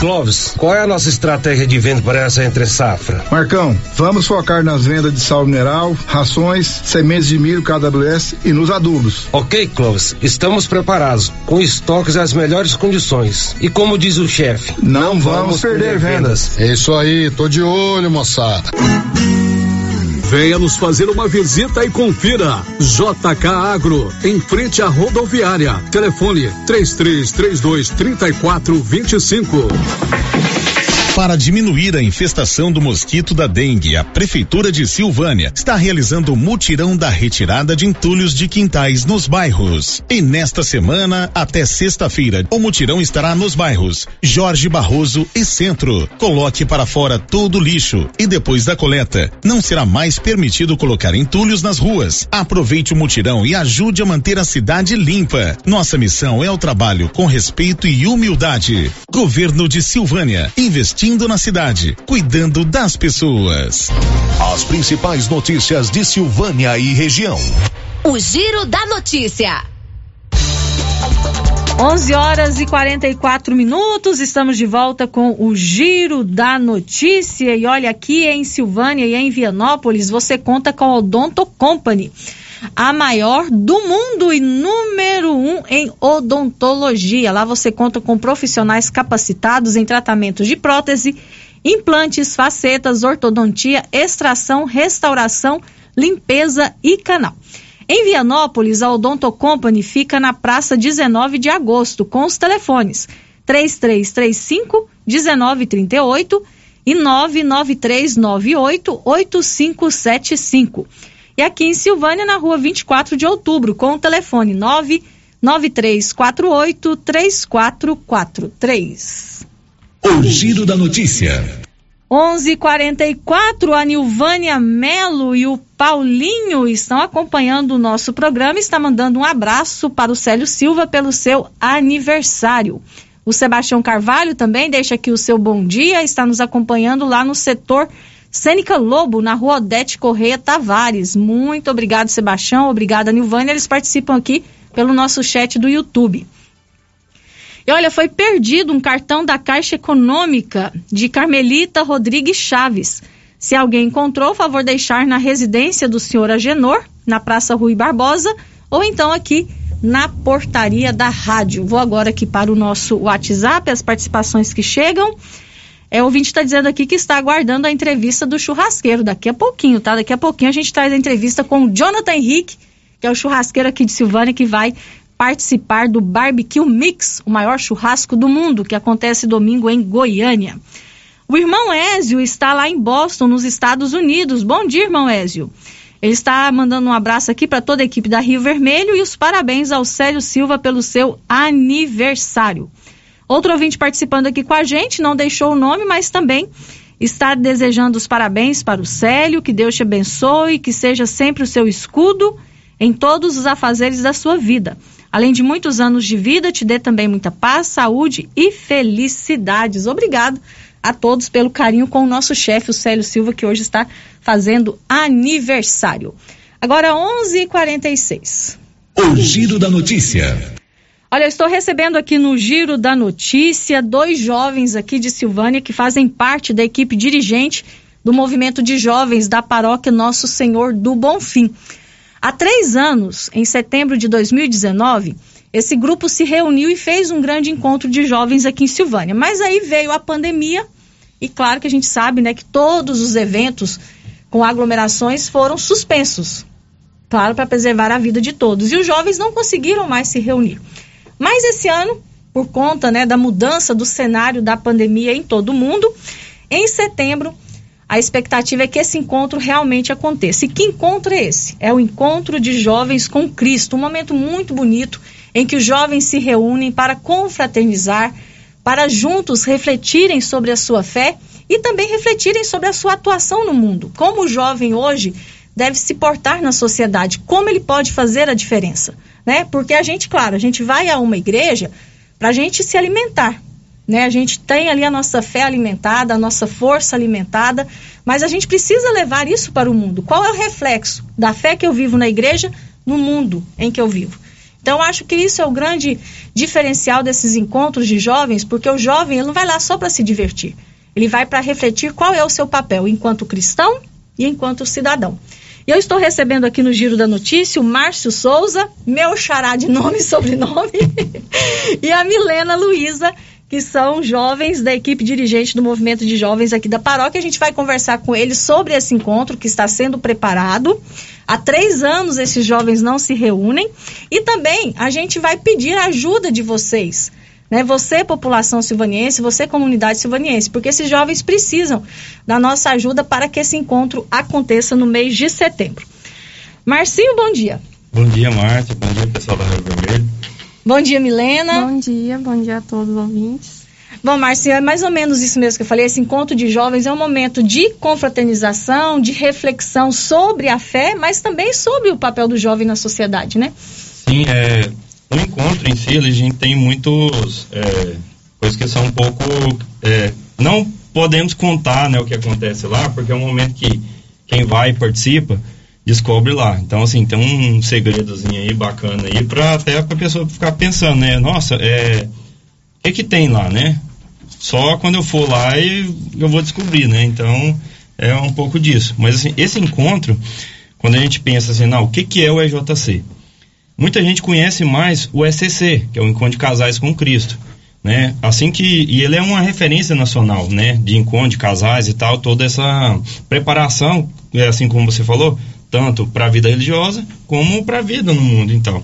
Clóvis, qual é a nossa estratégia de venda para essa entre safra? Marcão, vamos focar nas vendas de sal mineral, rações, sementes de milho KWS e nos adubos. Ok, Clóvis, estamos preparados, com estoques às melhores condições. E como diz o chefe, não, não, vamos, vamos perder, perder vendas. vendas. É isso aí, tô de olho, moçada. Venha nos fazer uma visita e confira. JK Agro, em frente à rodoviária. Telefone 3332 3425. Para diminuir a infestação do mosquito da dengue, a Prefeitura de Silvânia está realizando o mutirão da retirada de entulhos de quintais nos bairros. E nesta semana, até sexta-feira, o mutirão estará nos bairros Jorge Barroso e Centro. Coloque para fora todo o lixo e depois da coleta, não será mais permitido colocar entulhos nas ruas. Aproveite o mutirão e ajude a manter a cidade limpa. Nossa missão é o trabalho com respeito e humildade. Governo de Silvânia, investindo na cidade, cuidando das pessoas. As principais notícias de Silvânia e região. O Giro da Notícia. 11 horas e 44 minutos, estamos de volta com o Giro da Notícia. E olha, aqui em Silvânia e em Vianópolis, você conta com a Odonto Company a maior do mundo e número um em odontologia. Lá você conta com profissionais capacitados em tratamentos de prótese, implantes, facetas, ortodontia, extração, restauração, limpeza e canal. Em Vianópolis, a Odonto Company fica na praça 19 de agosto, com os telefones 3335 1938 e 99398 8575. E aqui em Silvânia, na rua 24 de outubro, com o telefone 99348 3443. O Giro da Notícia. 11:44 a Nilvânia Melo e o Paulinho estão acompanhando o nosso programa. Está mandando um abraço para o Célio Silva pelo seu aniversário. O Sebastião Carvalho também deixa aqui o seu bom dia, está nos acompanhando lá no setor Sênica Lobo, na rua Odete Correia Tavares. Muito obrigado, Sebastião. Obrigada, Nilvânia. Eles participam aqui pelo nosso chat do YouTube. E olha, foi perdido um cartão da Caixa Econômica de Carmelita Rodrigues Chaves. Se alguém encontrou, favor deixar na residência do senhor Agenor, na Praça Rui Barbosa, ou então aqui na portaria da rádio. Vou agora aqui para o nosso WhatsApp, as participações que chegam. É, o ouvinte está dizendo aqui que está aguardando a entrevista do churrasqueiro. Daqui a pouquinho, tá? Daqui a pouquinho a gente traz a entrevista com o Jonathan Henrique, que é o churrasqueiro aqui de Silvânia, que vai participar do Barbecue Mix, o maior churrasco do mundo, que acontece domingo em Goiânia. O irmão Ézio está lá em Boston, nos Estados Unidos. Bom dia, irmão Ézio. Ele está mandando um abraço aqui para toda a equipe da Rio Vermelho e os parabéns ao Célio Silva pelo seu aniversário. Outro ouvinte participando aqui com a gente, não deixou o nome, mas também está desejando os parabéns para o Célio, que Deus te abençoe, que seja sempre o seu escudo em todos os afazeres da sua vida. Além de muitos anos de vida, te dê também muita paz, saúde e felicidades. Obrigado a todos pelo carinho com o nosso chefe, o Célio Silva, que hoje está fazendo aniversário. Agora 11:46. O Giro da Notícia. Olha, eu estou recebendo aqui no Giro da Notícia dois jovens aqui de Silvânia que fazem parte da equipe dirigente do movimento de jovens da paróquia Nosso Senhor do Bonfim. Há três anos, em setembro de 2019, esse grupo se reuniu e fez um grande encontro de jovens aqui em Silvânia. Mas aí veio a pandemia e claro que a gente sabe, né, que todos os eventos com aglomerações foram suspensos. Claro, para preservar a vida de todos. E os jovens não conseguiram mais se reunir. Mas esse ano, por conta, né, da mudança do cenário da pandemia em todo o mundo, em setembro, a expectativa é que esse encontro realmente aconteça. E que encontro é esse? É o encontro de jovens com Cristo, um momento muito bonito em que os jovens se reúnem para confraternizar, para juntos refletirem sobre a sua fé e também refletirem sobre a sua atuação no mundo. Como o jovem hoje deve se portar na sociedade, como ele pode fazer a diferença, né? Porque a gente, claro, a gente vai a uma igreja para a gente se alimentar, né? A gente tem ali a nossa fé alimentada, a nossa força alimentada, mas a gente precisa levar isso para o mundo. Qual é o reflexo da fé que eu vivo na igreja no mundo em que eu vivo? Então, acho que isso é o grande diferencial desses encontros de jovens, porque o jovem ele não vai lá só para se divertir. Ele vai para refletir qual é o seu papel enquanto cristão e enquanto cidadão. E eu estou recebendo aqui no Giro da Notícia o Márcio Souza, meu xará de nome e sobrenome, e a Milena Luiza, que são jovens da equipe dirigente do movimento de jovens aqui da paróquia. A gente vai conversar com eles sobre esse encontro que está sendo preparado. Há três anos esses jovens não se reúnem e também a gente vai pedir a ajuda de vocês. Né? Você, população silvaniense, você, comunidade silvaniense, porque esses jovens precisam da nossa ajuda para que esse encontro aconteça no mês de setembro. Marcinho, bom dia. Bom dia, Márcia. Bom dia, pessoal da Rio Vermelho. Bom dia, Milena. Bom dia, bom dia a todos os ouvintes. Bom, Márcia, é mais ou menos isso mesmo que eu falei. Esse encontro de jovens é um momento de confraternização, de reflexão sobre a fé, mas também sobre o papel do jovem na sociedade, né? Sim, é, o encontro em si, a gente tem muitos é, coisas que são um pouco. É, não podemos contar né, o que acontece lá, porque é um momento que quem vai e participa descobre lá. Então, assim, tem um segredozinho aí bacana aí para até a pessoa ficar pensando, né? Nossa, é. O que, que tem lá, né? Só quando eu for lá eu vou descobrir, né? Então, é um pouco disso. Mas, assim, esse encontro, quando a gente pensa assim, não, o que, que é o EJC? Muita gente conhece mais o ECC, que é o Encontro de Casais com Cristo. Né? Assim que e ele é uma referência nacional, né, de encontro de casais e tal, toda essa preparação, é assim como você falou, tanto para a vida religiosa como para a vida no mundo, então.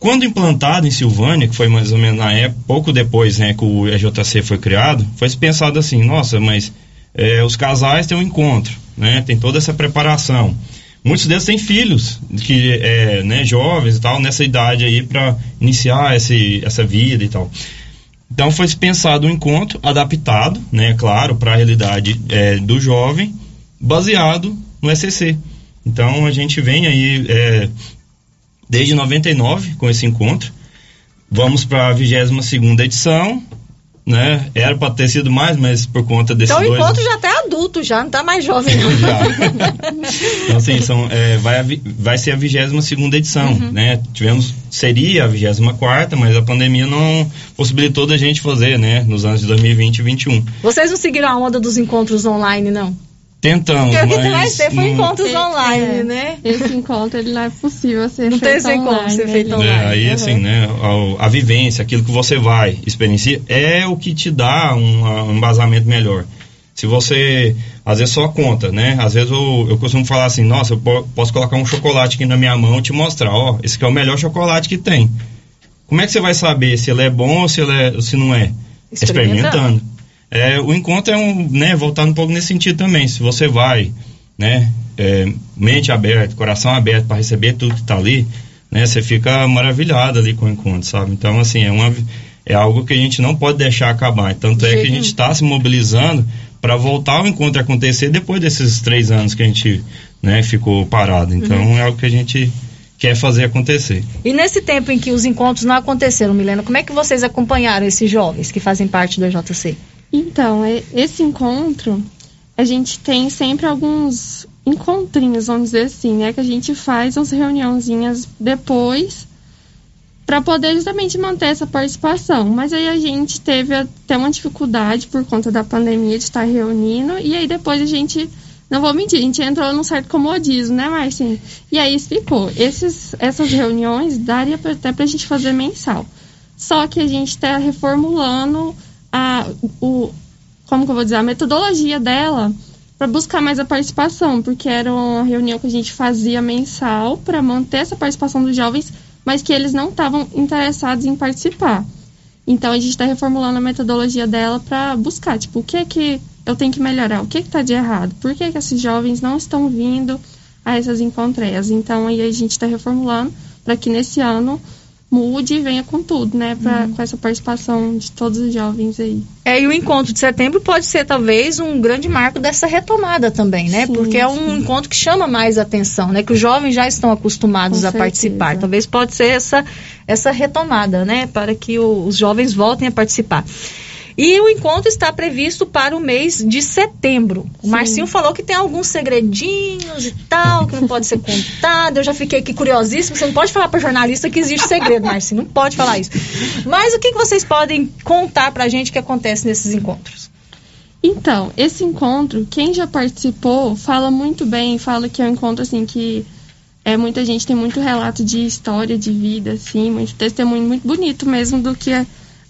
Quando implantado em Silvânia, que foi mais ou menos na época, pouco depois né, que o EJC foi criado, foi pensado assim, nossa, mas é, os casais têm um encontro, né, tem toda essa preparação. Muitos deles têm filhos, que é, né, jovens e tal, nessa idade aí para iniciar esse, essa vida e tal. Então foi pensado um encontro adaptado, né, claro, para a realidade é, do jovem, baseado no SCC. Então a gente vem aí é, desde 99 com esse encontro. Vamos para a 22 segunda edição, né? Era para ter sido mais, mas por conta desses então, dois... Então o encontro já tá adulto, já não tá mais jovem não. então assim, são, é, vai, vai ser a 22 segunda edição, uhum. né? Tivemos, seria a 24 quarta, mas a pandemia não possibilitou da gente fazer, né? Nos anos de 2020 e 2021. Vocês não seguiram a onda dos encontros online, não? Tentamos, Porque mas... o que vai ter foi encontros online, é, né? Esse encontro, ele não é possível ser não feito tem esse online. encontro ser né, feito online. É, aí, Uhum. assim, né, a, a vivência, aquilo que você vai experienciar, é o que te dá um, um embasamento melhor. Se você, às vezes, só conta, né? Às vezes eu, eu costumo falar assim, nossa, eu po- posso colocar um chocolate aqui na minha mão e te mostrar, ó, esse aqui é o melhor chocolate que tem. Como é que você vai saber se ele é bom ou se, ele é, se não é? Experimentando. É, o encontro é um, né, voltando um pouco nesse sentido também. Se você vai, né, é, mente aberta, coração aberto para receber tudo que está ali, né, você fica maravilhado ali com o encontro, sabe? Então, assim, é uma é algo que a gente não pode deixar acabar. Tanto é que a gente está se mobilizando para voltar o encontro a acontecer depois desses três anos que a gente, né, ficou parado. Então, Uhum. é algo que a gente quer fazer acontecer. E nesse tempo em que os encontros não aconteceram, Milena, como é que vocês acompanharam esses jovens que fazem parte do EJC? Então, e- esse encontro, a gente tem sempre alguns encontrinhos, vamos dizer assim, né? Que a gente faz umas reuniãozinhas depois para poder justamente manter essa participação. Mas aí a gente teve até uma dificuldade por conta da pandemia de estar reunindo, e aí depois a gente, não vou mentir, a gente entrou num certo comodismo, né, Marcinho? E aí explicou, esses, essas reuniões daria até pra gente fazer mensal. Só que a gente está reformulando a, o, como que eu vou dizer, a metodologia dela para buscar mais a participação, porque era uma reunião que a gente fazia mensal para manter essa participação dos jovens, mas que eles não estavam interessados em participar. Então a gente está reformulando a metodologia dela para buscar, tipo, o que é que eu tenho que melhorar, o que é está de errado, por que, que esses jovens não estão vindo a essas encontreias. Então aí a gente está reformulando para que nesse ano mude e venha com tudo, né, pra, com essa participação de todos os jovens aí. É, e o encontro de setembro pode ser talvez um grande marco dessa retomada também, né? Sim, Porque é um sim. encontro que chama mais atenção, né? Que os jovens já estão acostumados Com a participar. certeza. Talvez pode ser essa, essa retomada, né? Para que o- os jovens voltem a participar. E o encontro está previsto para o mês de setembro. O Sim. Marcinho falou que tem alguns segredinhos e tal, que não pode ser contado. Eu já fiquei aqui curiosíssimo. Você não pode falar para jornalista que existe segredo, Marcinho. Não pode falar isso. Mas o que, que vocês podem contar para a gente que acontece nesses encontros? Então, esse encontro, quem já participou, fala muito bem, fala que é um encontro assim que é muita gente tem muito relato de história de vida, assim, muito testemunho muito bonito mesmo do que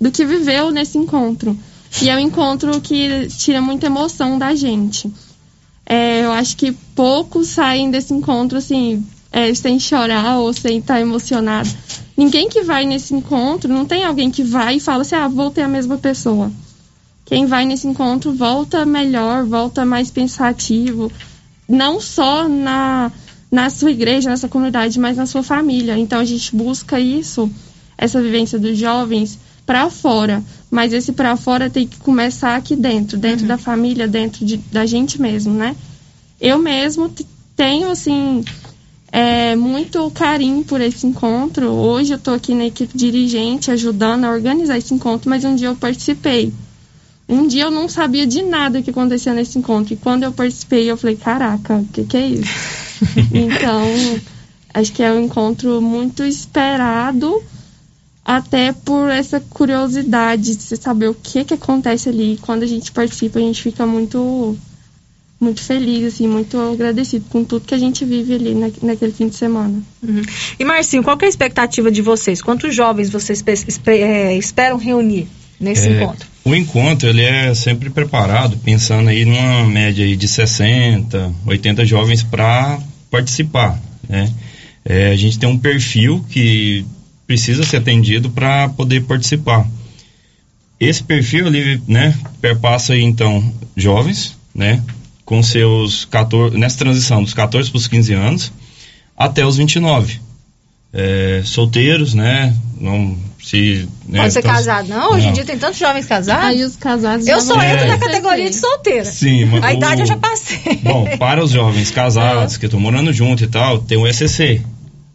do que viveu nesse encontro. E é um encontro que tira muita emoção da gente. É, eu acho que poucos saem desse encontro assim, é, sem chorar ou sem estar emocionado. Ninguém que vai nesse encontro, não tem alguém que vai e fala assim, ah, voltei a mesma pessoa quem vai nesse encontro volta melhor, volta mais pensativo, não só na, na sua igreja, nessa comunidade, mas na sua família. Então a gente busca isso, essa vivência dos jovens para fora, mas esse para fora tem que começar aqui dentro, dentro da família, dentro de, da gente mesmo, né? Eu mesmo tenho assim é, muito carinho por esse encontro. Hoje eu estou aqui na equipe dirigente ajudando a organizar esse encontro, mas um dia eu participei. Um dia eu não sabia de nada que acontecia nesse encontro. E quando eu participei, eu falei, caraca, o que, que é isso? então, acho que é um encontro muito esperado, até por essa curiosidade de você saber o que, que acontece ali. Quando a gente participa, a gente fica muito muito feliz, assim, muito agradecido com tudo que a gente vive ali na, naquele fim de semana. Uhum. E Marcinho, qual que é a expectativa de vocês? Quantos jovens vocês é, esperam reunir nesse É, encontro? O encontro ele é sempre preparado pensando aí numa média aí de 60, 80 jovens para participar, né? É, a gente tem um perfil que precisa ser atendido para poder participar. Esse perfil ali, né, perpassa aí, então jovens, né, com seus 14, nessa transição dos 14 para os 15 anos até os 29. É, solteiros, né, não se né, Pode ser casado, não? Hoje em dia tem tantos jovens casados. Aí os casados Eu sou vão entro É. na categoria de solteira. Sim, mas A idade o- eu já passei. Bom, para os jovens casados que estão morando junto e tal, tem o SCC.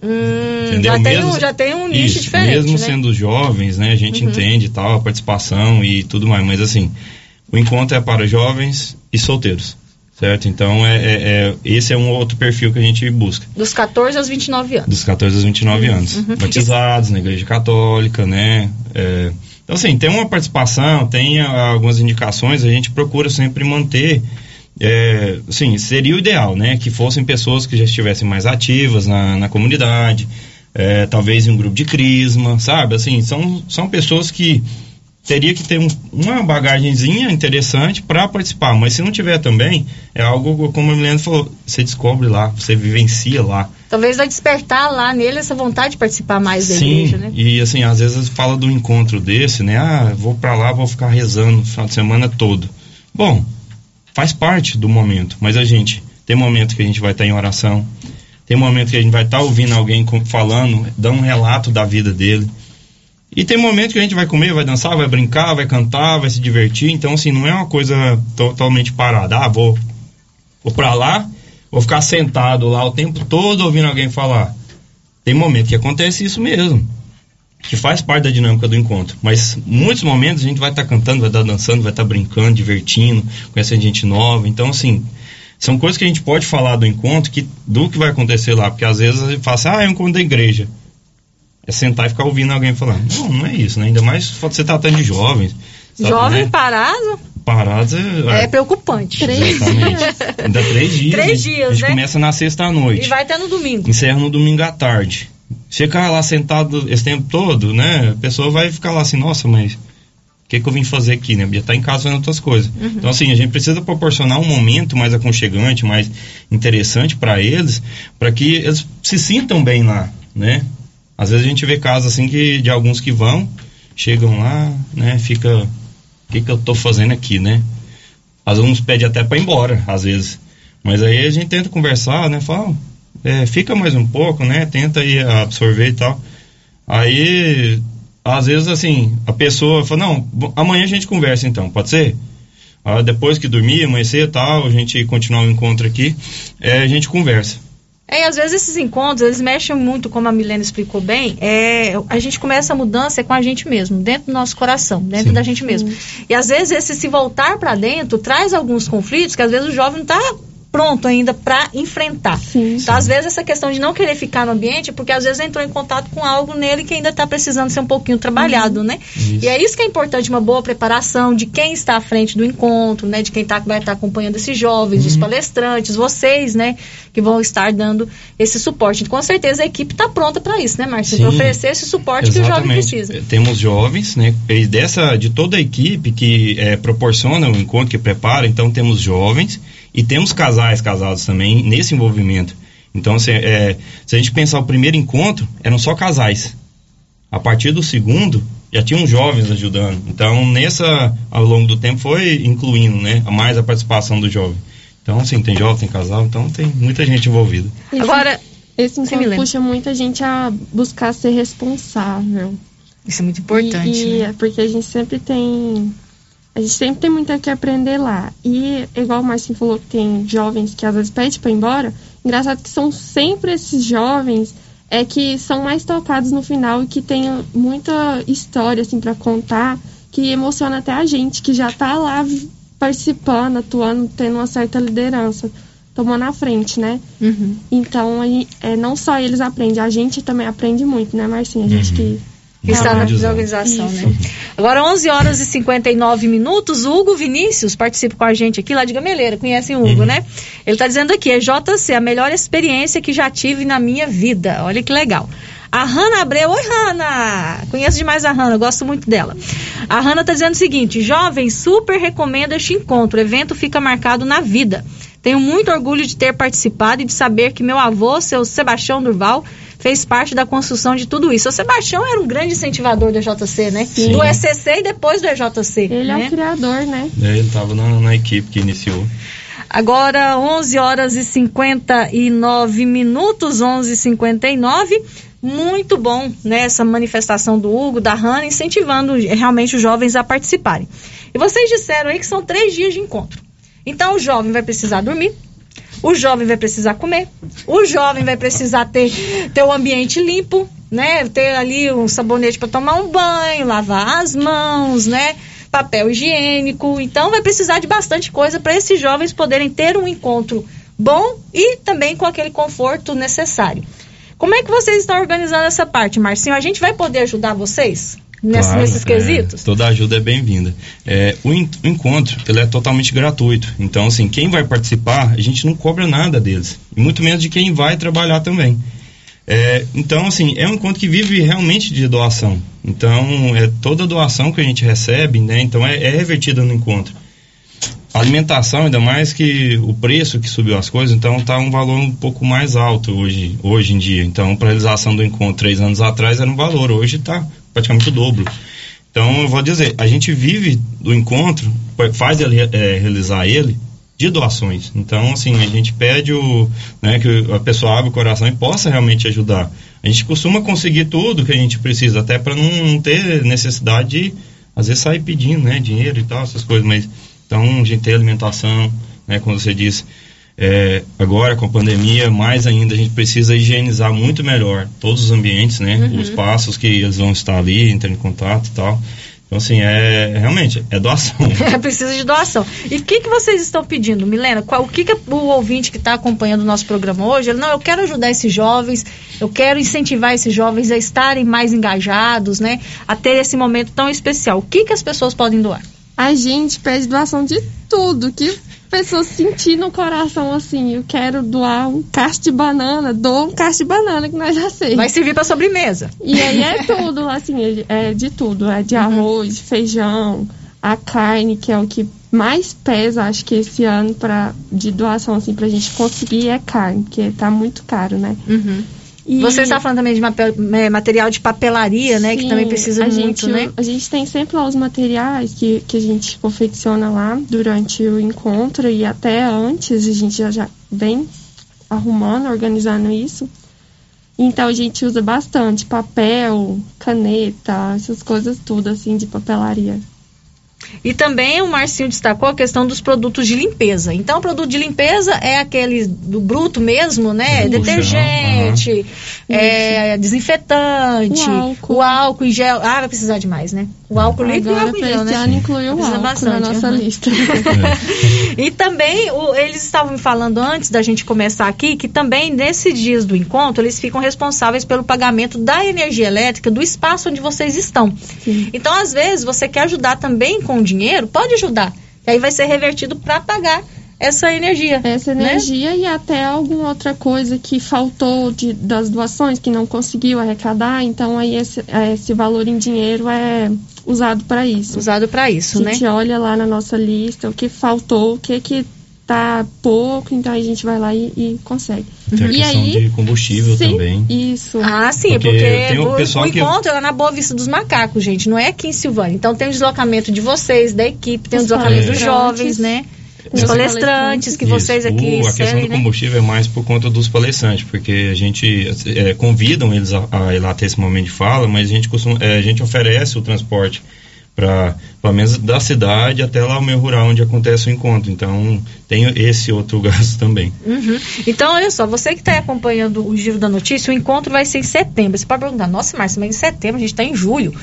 Hum, Entendeu? já, tem um, Mesmo- já tem um nicho Isso, diferente, mesmo né? sendo jovens, né, a gente Uhum. entende tal, a participação e tudo mais, mas assim, o encontro é para jovens e solteiros, certo? Então, é, é- é- esse é um outro perfil que a gente busca. Dos 14 aos 29 anos. Dos 14 aos 29 anos. Uhum. Batizados na igreja católica, né? É, então, assim, tem uma participação, tem algumas indicações, a gente procura sempre manter. É, assim, seria o ideal, né? Que fossem pessoas que já estivessem mais ativas na, na comunidade, é, talvez em um grupo de crisma, sabe? Assim, são, são pessoas que teria que ter um- uma bagagenzinha interessante para participar, mas se não tiver também, é algo como a Milena falou, você descobre lá, você vivencia lá. Talvez vai despertar lá nele essa vontade de participar mais da Sim, igreja, né? e assim, às vezes fala do encontro desse, né? Ah, vou pra lá, vou ficar rezando o final de semana todo. Bom, faz parte do momento, mas a gente tem momento que a gente vai estar em oração, tem momento que a gente vai estar ouvindo alguém falando, dando um relato da vida dele. E tem momento que a gente vai comer, vai dançar, vai brincar, vai cantar, vai se divertir. Então, assim, não é uma coisa totalmente parada. Ah, vou, vou pra lá, vou ficar sentado lá o tempo todo ouvindo alguém falar. Tem momento que acontece isso mesmo. Que faz parte da dinâmica do encontro. Mas muitos momentos a gente vai estar cantando, vai estar dançando, vai estar brincando, divertindo, conhecendo gente nova. Então, assim, são coisas que a gente pode falar do encontro, que, do que vai acontecer lá. Porque às vezes a gente fala assim, ah, é um encontro da igreja. É sentar e ficar ouvindo alguém falando. Não, não é isso, né? Ainda mais você tratando de jovens. Jovem né? parado Parados é, é preocupante. Exatamente. Ainda três dias. Três né? dias, A gente né? começa na sexta à noite. E vai até no domingo. Encerra no domingo à tarde. Ficar lá sentado esse tempo todo, né? A pessoa vai ficar lá assim, nossa, mas o que, que eu vim fazer aqui, né? Já tá em casa fazendo outras coisas. Uhum. Então, assim, a gente precisa proporcionar um momento mais aconchegante, mais interessante para eles, para que eles se sintam bem lá, né? Às vezes a gente vê casos assim que de alguns que vão, chegam lá, né? Fica, o que, que eu tô fazendo aqui, né? Às vezes uns pedem até para ir embora, às vezes. Mas aí a gente tenta conversar, né? Fala, é, fica mais um pouco, né? Tenta aí absorver e tal. Aí, às vezes, assim, a pessoa fala, não, amanhã a gente conversa então, pode ser? Ah, depois que dormir, amanhecer e tal, a gente continuar o encontro aqui, é, a gente conversa. É, e às vezes esses encontros, eles mexem muito, como a Milena explicou bem, é, a gente começa a mudança é com a gente mesmo, dentro do nosso coração, dentro da gente mesmo. E às vezes esse se voltar para dentro traz alguns conflitos que às vezes o jovem não está pronto ainda para enfrentar. Então, às vezes, essa questão de não querer ficar no ambiente é porque às vezes entrou em contato com algo nele que ainda está precisando ser um pouquinho trabalhado, né? E é isso que é importante, uma boa preparação de quem está à frente do encontro, né? De quem tá, vai estar acompanhando esses jovens, os palestrantes, vocês, né? Que vão estar dando esse suporte. Com certeza a equipe está pronta para isso, né, Márcio? Para Sim. oferecer esse suporte que o jovem Exatamente. precisa. Eh, Temos jovens, né? E dessa, de toda a equipe que eh, proporciona o encontro, que prepara, então temos jovens e temos casais casados também nesse envolvimento. Então, se, eh, se a gente pensar o primeiro encontro, eram só casais. A partir do segundo, já tinham jovens ajudando. Então, nessa, ao longo do tempo, foi incluindo, né? Mais a participação do jovem. Então, assim, tem jovem, tem casal, então tem muita gente envolvida. Agora, esse encontro puxa muita gente a buscar ser responsável. Isso é muito importante. E, e né? é porque a gente sempre tem. A gente sempre tem muito o que aprender lá. E, igual o Marcinho falou que tem jovens que às vezes pedem pra ir embora, engraçado que são sempre esses jovens é que são mais tocados no final e que tem muita história, assim, pra contar, que emociona até a gente, que já tá lá participando, atuando, tendo uma certa liderança, tomando a frente, né? Uhum. Então, aí, é, não só eles aprendem, a gente também aprende muito, né, Marcinha? A gente que que está na Aprendizado. organização, Isso. né? Agora, 11 horas e 59 minutos, o Hugo Vinícius participa com a gente aqui lá de Gameleira, conhecem o Hugo, né? Ele está dizendo aqui, é JC, a melhor experiência que já tive na minha vida. Olha que legal. A Hanna Abreu, oi Hanna! Conheço demais a Hanna, gosto muito dela. A Hanna está dizendo o seguinte: jovem, super recomendo este encontro. O evento fica marcado na vida. Tenho muito orgulho de ter participado e de saber que meu avô, seu Sebastião Durval, fez parte da construção de tudo isso. O Sebastião era um grande incentivador do EJC, né? Sim. Do ECC e depois do EJC. Ele é né? o criador, né? É, ele estava na, na equipe que iniciou. Agora, 11 horas e 59 minutos, 11 e 59 Muito bom né, essa manifestação do Hugo, da Hanna, incentivando realmente os jovens a participarem. E vocês disseram aí que são três dias de encontro. Então, o jovem vai precisar dormir, o jovem vai precisar comer, o jovem vai precisar ter, ter o ambiente limpo, né? Ter ali um sabonete para tomar um banho, lavar as mãos, né? Papel higiênico. Então vai precisar de bastante coisa para esses jovens poderem ter um encontro bom e também com aquele conforto necessário. Como é que vocês estão organizando essa parte, Marcinho? A gente vai poder ajudar vocês ness- Claro, nesses é, quesitos? toda ajuda é bem-vinda. É, o, o encontro ele é totalmente gratuito. Então, assim, quem vai participar, a gente não cobra nada deles. E muito menos de quem vai trabalhar também. É, então, assim, é um encontro que vive realmente de doação. Então, é toda doação que a gente recebe, né? Então, é, é revertida no encontro. A alimentação, ainda mais que o preço que subiu as coisas, então tá um valor um pouco mais alto hoje, hoje em dia. Então, para realização do encontro três anos atrás era um valor, hoje está praticamente o dobro. Então, eu vou dizer, a gente vive do encontro, faz ele, é, realizar ele de doações. Então, assim, a gente pede o, né, que a pessoa abra o coração e possa realmente ajudar. A gente costuma conseguir tudo que a gente precisa, até para não ter necessidade de, às vezes, sair pedindo, né, dinheiro e tal, essas coisas. Mas, então, a gente tem alimentação, né, como você disse, é, agora com a pandemia, mais ainda, a gente precisa higienizar muito melhor todos os ambientes, né, Uhum. os passos que eles vão estar ali, entrando em contato e tal. Então, assim, é realmente, é doação. Precisa de doação. E o que, que vocês estão pedindo, Milena? Qual, o que, que o ouvinte que está acompanhando o nosso programa hoje, ele, não, eu quero ajudar esses jovens, eu quero incentivar esses jovens a estarem mais engajados, né? A ter esse momento tão especial. O que, que as pessoas podem doar? A gente pede doação de tudo que pessoas sentir no coração assim, eu quero doar um cacho de banana, dou um cacho de banana que nós já sei. Vai servir para sobremesa. E aí é tudo, assim, é de tudo, é de arroz, de feijão, a carne, que é o que mais pesa, acho que esse ano para de doação assim pra gente conseguir é carne, porque tá muito caro, né? Uhum. E- Você está falando também de é, material de papelaria, né? que Sim, também precisa muito, gente, né? A gente tem sempre lá os materiais que, que a gente confecciona lá durante o encontro e até antes a gente já, já vem arrumando, organizando isso. Então a gente usa bastante papel, caneta, essas coisas tudo assim de papelaria. E também o Marcinho destacou a questão dos produtos de limpeza. Então, o produto de limpeza é aquele do bruto mesmo, né? Sim. Detergente, é, desinfetante, O álcool. o álcool em gel. Ah, vai precisar de mais, né? O álcool líquido e o Agora álcool em gel, esse né? ano incluiu o álcool bastante, na nossa aham. lista. E também o- eles estavam me falando antes da gente começar aqui que também nesses dias do encontro eles ficam responsáveis pelo pagamento da energia elétrica do espaço onde vocês estão. Então, às vezes, você quer ajudar também com dinheiro, pode ajudar. E aí vai ser revertido para pagar essa energia. Essa né? energia e até alguma outra coisa que faltou de, das doações, que não conseguiu arrecadar, então aí esse, é, esse valor em dinheiro é usado para isso. Usado para isso, a né? gente olha lá na nossa lista o que faltou, o que que tá pouco, então a gente vai lá e, e consegue. Tem a e questão aí, de combustível sim, também. Isso. Ah, sim, Porque porque, tem o o, pessoal o que- encontro é lá na Boa Vista dos Macacos, gente, não é aqui em Silvânia. Então tem o deslocamento de vocês, da equipe, tem o Os deslocamento dos jovens, né? Os palestrantes que vocês Isso. aqui O- a questão do né? combustível é mais por conta dos palestrantes, porque a gente é, convidam eles a, a ir lá ter esse momento de fala, mas a gente costuma, é, a gente oferece o transporte para pelo menos da cidade até lá o meio rural onde acontece o encontro. Então tem esse outro gasto também. Uhum. Então, olha só, você que está acompanhando o Giro da Notícia, o encontro vai ser em setembro. Você pode perguntar, nossa, Márcia, mas em setembro a gente está em julho.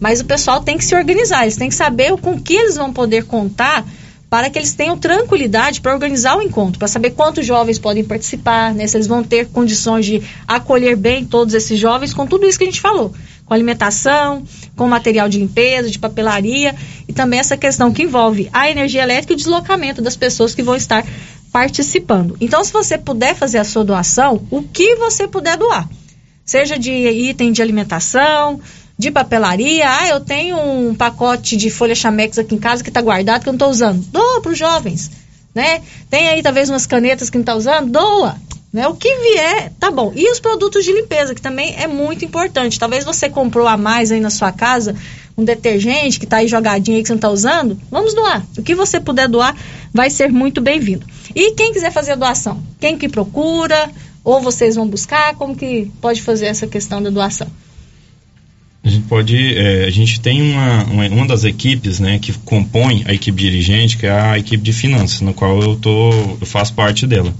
Mas o pessoal tem que se organizar, eles têm que saber o- com que eles vão poder contar para que eles tenham tranquilidade para organizar o encontro, para saber quantos jovens podem participar, né, se eles vão ter condições de acolher bem todos esses jovens, com tudo isso que a gente falou, com alimentação, com material de limpeza, de papelaria e também essa questão que envolve a energia elétrica e o deslocamento das pessoas que vão estar participando. Então, se você puder fazer a sua doação, o que você puder doar, seja de item de alimentação, de papelaria, ah, eu tenho um pacote de folha chamex aqui em casa que está guardado que eu não estou usando, doa para os jovens. né? Tem aí talvez umas canetas que não está usando, doa. Né? O que vier, tá bom. E os produtos de limpeza, que também é muito importante. Talvez você comprou a mais aí na sua casa, um detergente que está aí jogadinho aí que você não está usando, vamos doar. O que você puder doar vai ser muito bem-vindo. E quem quiser fazer a doação, quem que procura, ou vocês vão buscar, como que pode fazer essa questão da doação? A gente pode, é, a gente tem uma, uma, uma, das equipes, né, que compõe a equipe dirigente, que é a equipe de finanças, no qual eu tô, eu faço parte dela.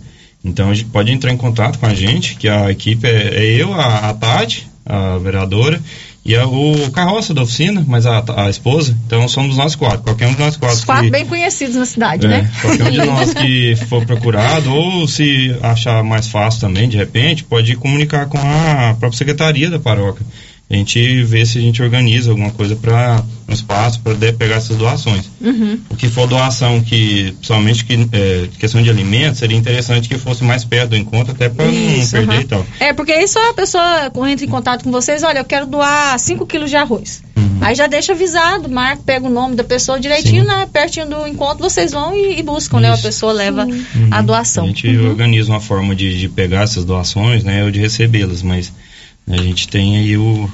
Então a gente pode entrar em contato com a gente, que a equipe é, é eu, a, a Tati, a vereadora, e a, o carroça da oficina, mas a, a, esposa, então somos nós quatro, qualquer um de nós quatro. Os quatro que, bem conhecidos na cidade, é, né? Qualquer um de nós que for procurado, ou se achar mais fácil também, de repente, pode comunicar com a própria secretaria da paróquia a gente vê se a gente organiza alguma coisa para um espaço para pegar essas doações. Uhum. O que for doação que, principalmente que é, questão de alimentos, seria interessante que fosse mais perto do encontro, até para não perder uhum. e tal. É, porque aí só a pessoa entra em contato com vocês, olha, eu quero doar 5 quilos de arroz. Uhum. Aí já deixa avisado, marca, pega o nome da pessoa direitinho, né, pertinho do encontro, vocês vão e, e buscam, Isso. né? A pessoa leva a uhum. doação. A gente uhum. organiza uma forma de, de pegar essas doações, né, ou de recebê-las, mas a gente tem aí o,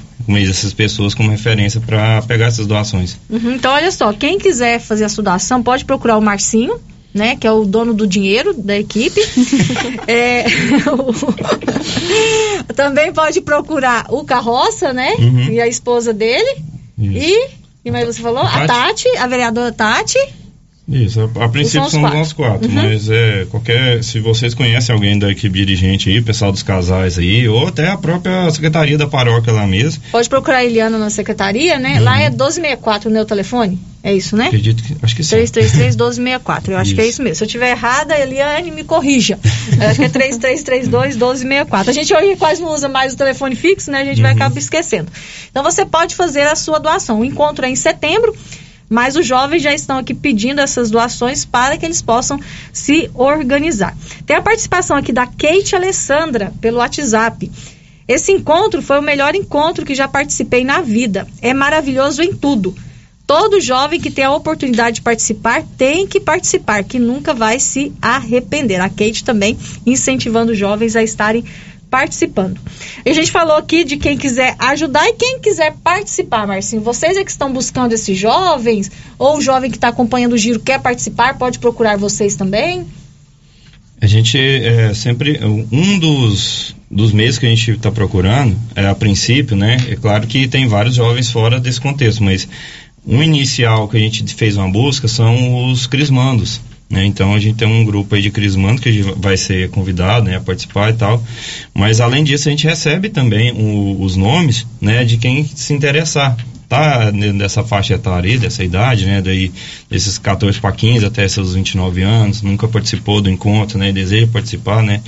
essas pessoas como referência para pegar essas doações. Uhum, então, olha só, quem quiser fazer a sua doação pode procurar o Marcinho, né, que é o dono do dinheiro da equipe. é, o, também pode procurar o Carroça, né, uhum. e a esposa dele. Isso. E, e mais você falou? A Tati. a Tati, a vereadora Tati. Isso, a, a princípio são quatro. nós quatro, uhum. mas é qualquer. Se vocês conhecem alguém da equipe dirigente aí, pessoal dos casais aí, ou até a própria secretaria da paróquia lá mesmo. Pode procurar a Eliana na secretaria, né? Uhum. Lá é 1264 o meu telefone. É isso, né? Acredito que. Acho que sim. 333-1264. Eu acho isso. que é isso mesmo. Se eu tiver errada, Eliane, me corrija. acho que é 3332-1264. A gente hoje quase não usa mais o telefone fixo, né? A gente uhum. vai acabar esquecendo. Então você pode fazer a sua doação. O encontro é em setembro mas os jovens já estão aqui pedindo essas doações para que eles possam se organizar. Tem a participação aqui da Kate Alessandra pelo WhatsApp. Esse encontro foi o melhor encontro que já participei na vida. É maravilhoso em tudo. Todo jovem que tem a oportunidade de participar tem que participar, que nunca vai se arrepender. A Kate também incentivando os jovens a estarem participando. E a gente falou aqui de quem quiser ajudar e quem quiser participar, Marcinho. Vocês é que estão buscando esses jovens, ou o jovem que está acompanhando o giro quer participar, pode procurar vocês também? A gente é sempre. Um dos, dos meios que a gente está procurando, é, a princípio, né? É claro que tem vários jovens fora desse contexto, mas um inicial que a gente fez uma busca são os crismandos. Né? Então a gente tem um grupo aí de crismandos que vai ser convidado né, a participar e tal. Mas além disso a gente recebe também o, os nomes né, de quem se interessar. Tá nessa faixa etária aí, dessa idade, né? Daí, desses 14 para 15 até seus 29 anos, nunca participou do encontro, né? Deseja participar, né?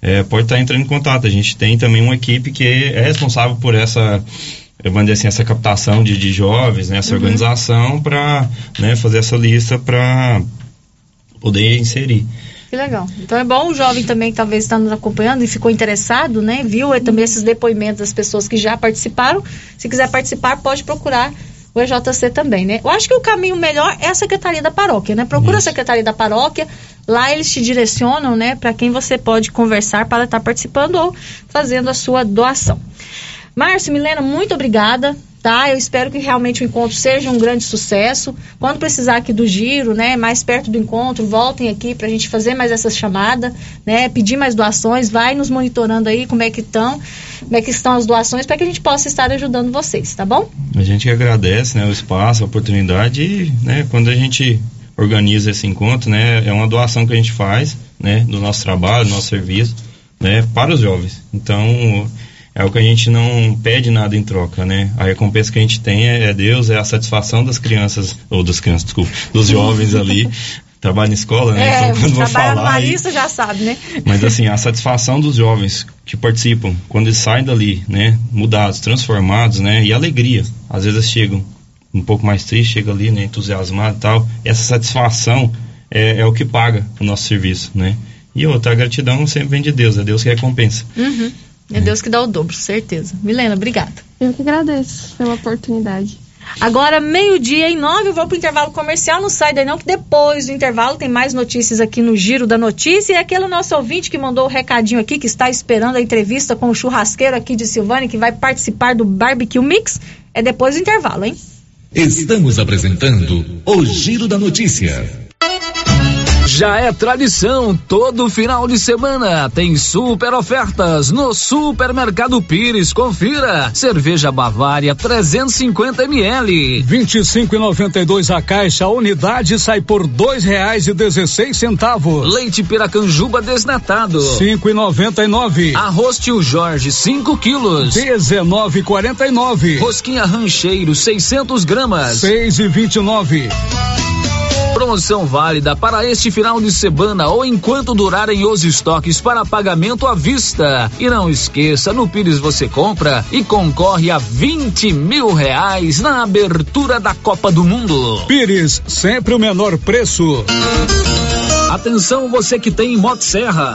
É, pode estar tá entrando em contato. A gente tem também uma equipe que é responsável por essa vamos dizer assim, essa captação de, de jovens, né, essa uhum. organização para né, fazer essa lista para poder inserir. Que legal. Então é bom o jovem também que talvez está nos acompanhando e ficou interessado, né? Viu é, também esses depoimentos das pessoas que já participaram. Se quiser participar, pode procurar o EJC também, né? Eu acho que o caminho melhor é a Secretaria da Paróquia, né? Procura Isso. a Secretaria da Paróquia, lá eles te direcionam, né, para quem você pode conversar para estar participando ou fazendo a sua doação. Márcio, Milena, muito obrigada tá? Eu espero que realmente o encontro seja um grande sucesso. Quando precisar aqui do giro, né, mais perto do encontro, voltem aqui para a gente fazer mais essa chamada, né, pedir mais doações, vai nos monitorando aí como é que estão, como é que estão as doações para que a gente possa estar ajudando vocês, tá bom? A gente agradece, né, o espaço, a oportunidade e, né, quando a gente organiza esse encontro, né, é uma doação que a gente faz, né, do nosso trabalho, do nosso serviço, né, para os jovens. Então, é o que a gente não pede nada em troca, né? A recompensa que a gente tem é, é Deus, é a satisfação das crianças, ou das crianças, desculpa, dos jovens ali. Trabalho em escola, né? É, então, quando vou falar. Marista, já sabe, né? Mas assim, a satisfação dos jovens que participam, quando eles saem dali, né? Mudados, transformados, né? E alegria. Às vezes eles chegam um pouco mais tristes, chegam ali, né? Entusiasmado e tal. Essa satisfação é, é o que paga o nosso serviço, né? E outra, a gratidão sempre vem de Deus, é Deus que recompensa. Uhum. É Deus que dá o dobro, certeza. Milena, obrigada. Eu que agradeço pela oportunidade. Agora, meio-dia e nove, eu vou pro intervalo comercial. Não sai daí não, que depois do intervalo tem mais notícias aqui no Giro da Notícia. E aquele nosso ouvinte que mandou o recadinho aqui, que está esperando a entrevista com o churrasqueiro aqui de Silvânia, que vai participar do Barbecue Mix, é depois do intervalo, hein? Estamos apresentando o Giro da Notícia. Já é tradição, todo final de semana tem super ofertas no Supermercado Pires. Confira: cerveja Bavária 350 ml, 25,92 a caixa, a unidade sai por dois reais e dezesseis centavos. Leite Piracanjuba desnatado, 5,99. Arroz Tio Jorge 5 quilos, 19,49. Rosquinha Rancheiro 600 gramas, 6,29. Promoção válida para este final de semana ou enquanto durarem os estoques para pagamento à vista. E não esqueça, no Pires você compra e concorre a 20 mil reais na abertura da Copa do Mundo. Pires, sempre o menor preço. Atenção você que tem Motosserra.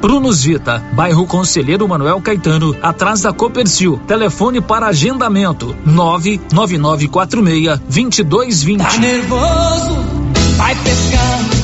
Brunos Vita, bairro Conselheiro Manuel Caetano, atrás da Copercil. Telefone para agendamento: 99946 2220. Tá nervoso? Vai pescar.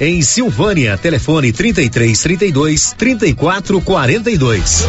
em Silvânia. Telefone 33 32 34 42.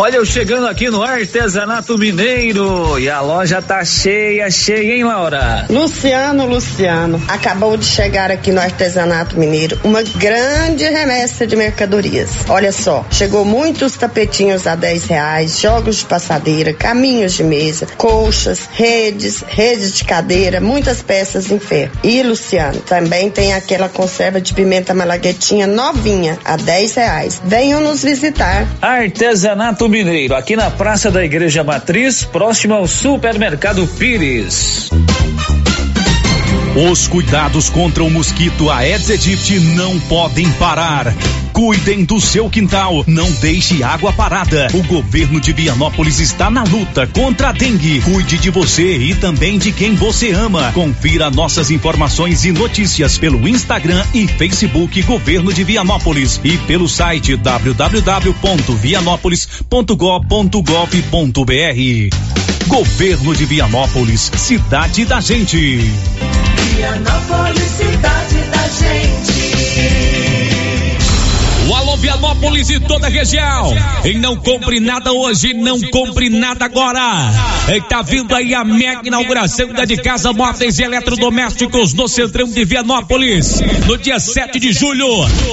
Olha, eu chegando aqui no Artesanato Mineiro e a loja tá cheia, cheia, hein, Laura? Luciano, Luciano, acabou de chegar aqui no Artesanato Mineiro uma grande remessa de mercadorias. Olha só, chegou muitos tapetinhos a 10 reais, jogos de passadeira, caminhos de mesa, colchas, redes, redes de cadeira, muitas peças em ferro. E, Luciano, também tem aquela conserva de pimenta malaguetinha novinha a 10 reais. Venham nos visitar. Artesanato Mineiro, aqui na Praça da Igreja Matriz, próximo ao Supermercado Pires. Os cuidados contra o mosquito Aedes aegypti não podem parar. Cuidem do seu quintal, não deixe água parada. O governo de Vianópolis está na luta contra a dengue. Cuide de você e também de quem você ama. Confira nossas informações e notícias pelo Instagram e Facebook Governo de Vianópolis e pelo site www.vianópolis.gov.br. Governo de Vianópolis, cidade da gente. Vianópolis, cidade da gente. Vianópolis e toda a região. E não compre nada hoje, não compre nada agora. E tá vindo aí a mega inauguração da de casa móveis e eletrodomésticos no centrão de Vianópolis. No dia 7 de julho,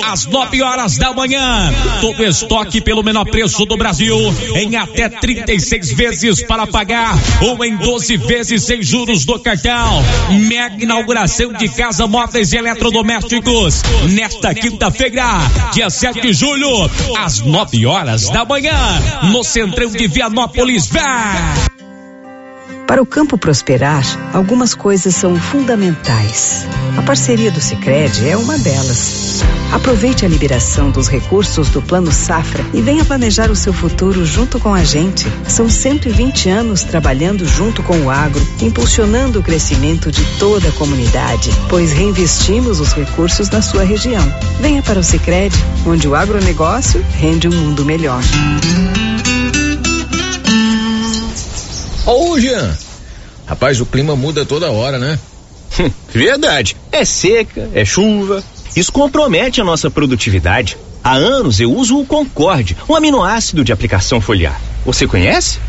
às 9 horas da manhã. Todo estoque pelo menor preço do Brasil. Em até 36 vezes para pagar. Ou em 12 vezes sem juros do cartão. Mega inauguração de casa móveis e eletrodomésticos. Nesta quinta-feira, dia 7 de julho, às 9 horas da manhã, no centrão de Vianópolis. Vá! Para o campo prosperar, algumas coisas são fundamentais. A parceria do Sicredi é uma delas. Aproveite a liberação dos recursos do Plano Safra e venha planejar o seu futuro junto com a gente. São 120 anos trabalhando junto com o agro, impulsionando o crescimento de toda a comunidade, pois reinvestimos os recursos na sua região. Venha para o Sicredi, onde o agronegócio rende um mundo melhor. Ô, Jean. Rapaz, o clima muda toda hora, né? Verdade. É seca, é chuva. Isso compromete a nossa produtividade. Há anos eu uso o Concorde, um aminoácido de aplicação foliar. Você conhece?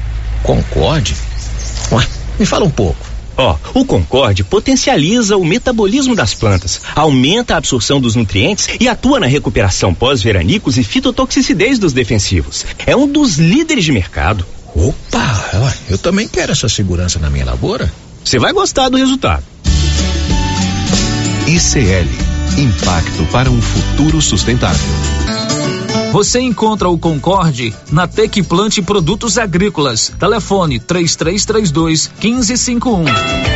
Concorde? Ué, me fala um pouco. Ó, o Concorde potencializa o metabolismo das plantas, aumenta a absorção dos nutrientes e atua na recuperação pós-veranicos e fitotoxicidez dos defensivos. É um dos líderes de mercado. Opa, eu também quero essa segurança na minha lavoura. Você vai gostar do resultado. ICL Impacto para um futuro sustentável. Você encontra o Concorde na Tec Plante Produtos Agrícolas. Telefone 3332 1551.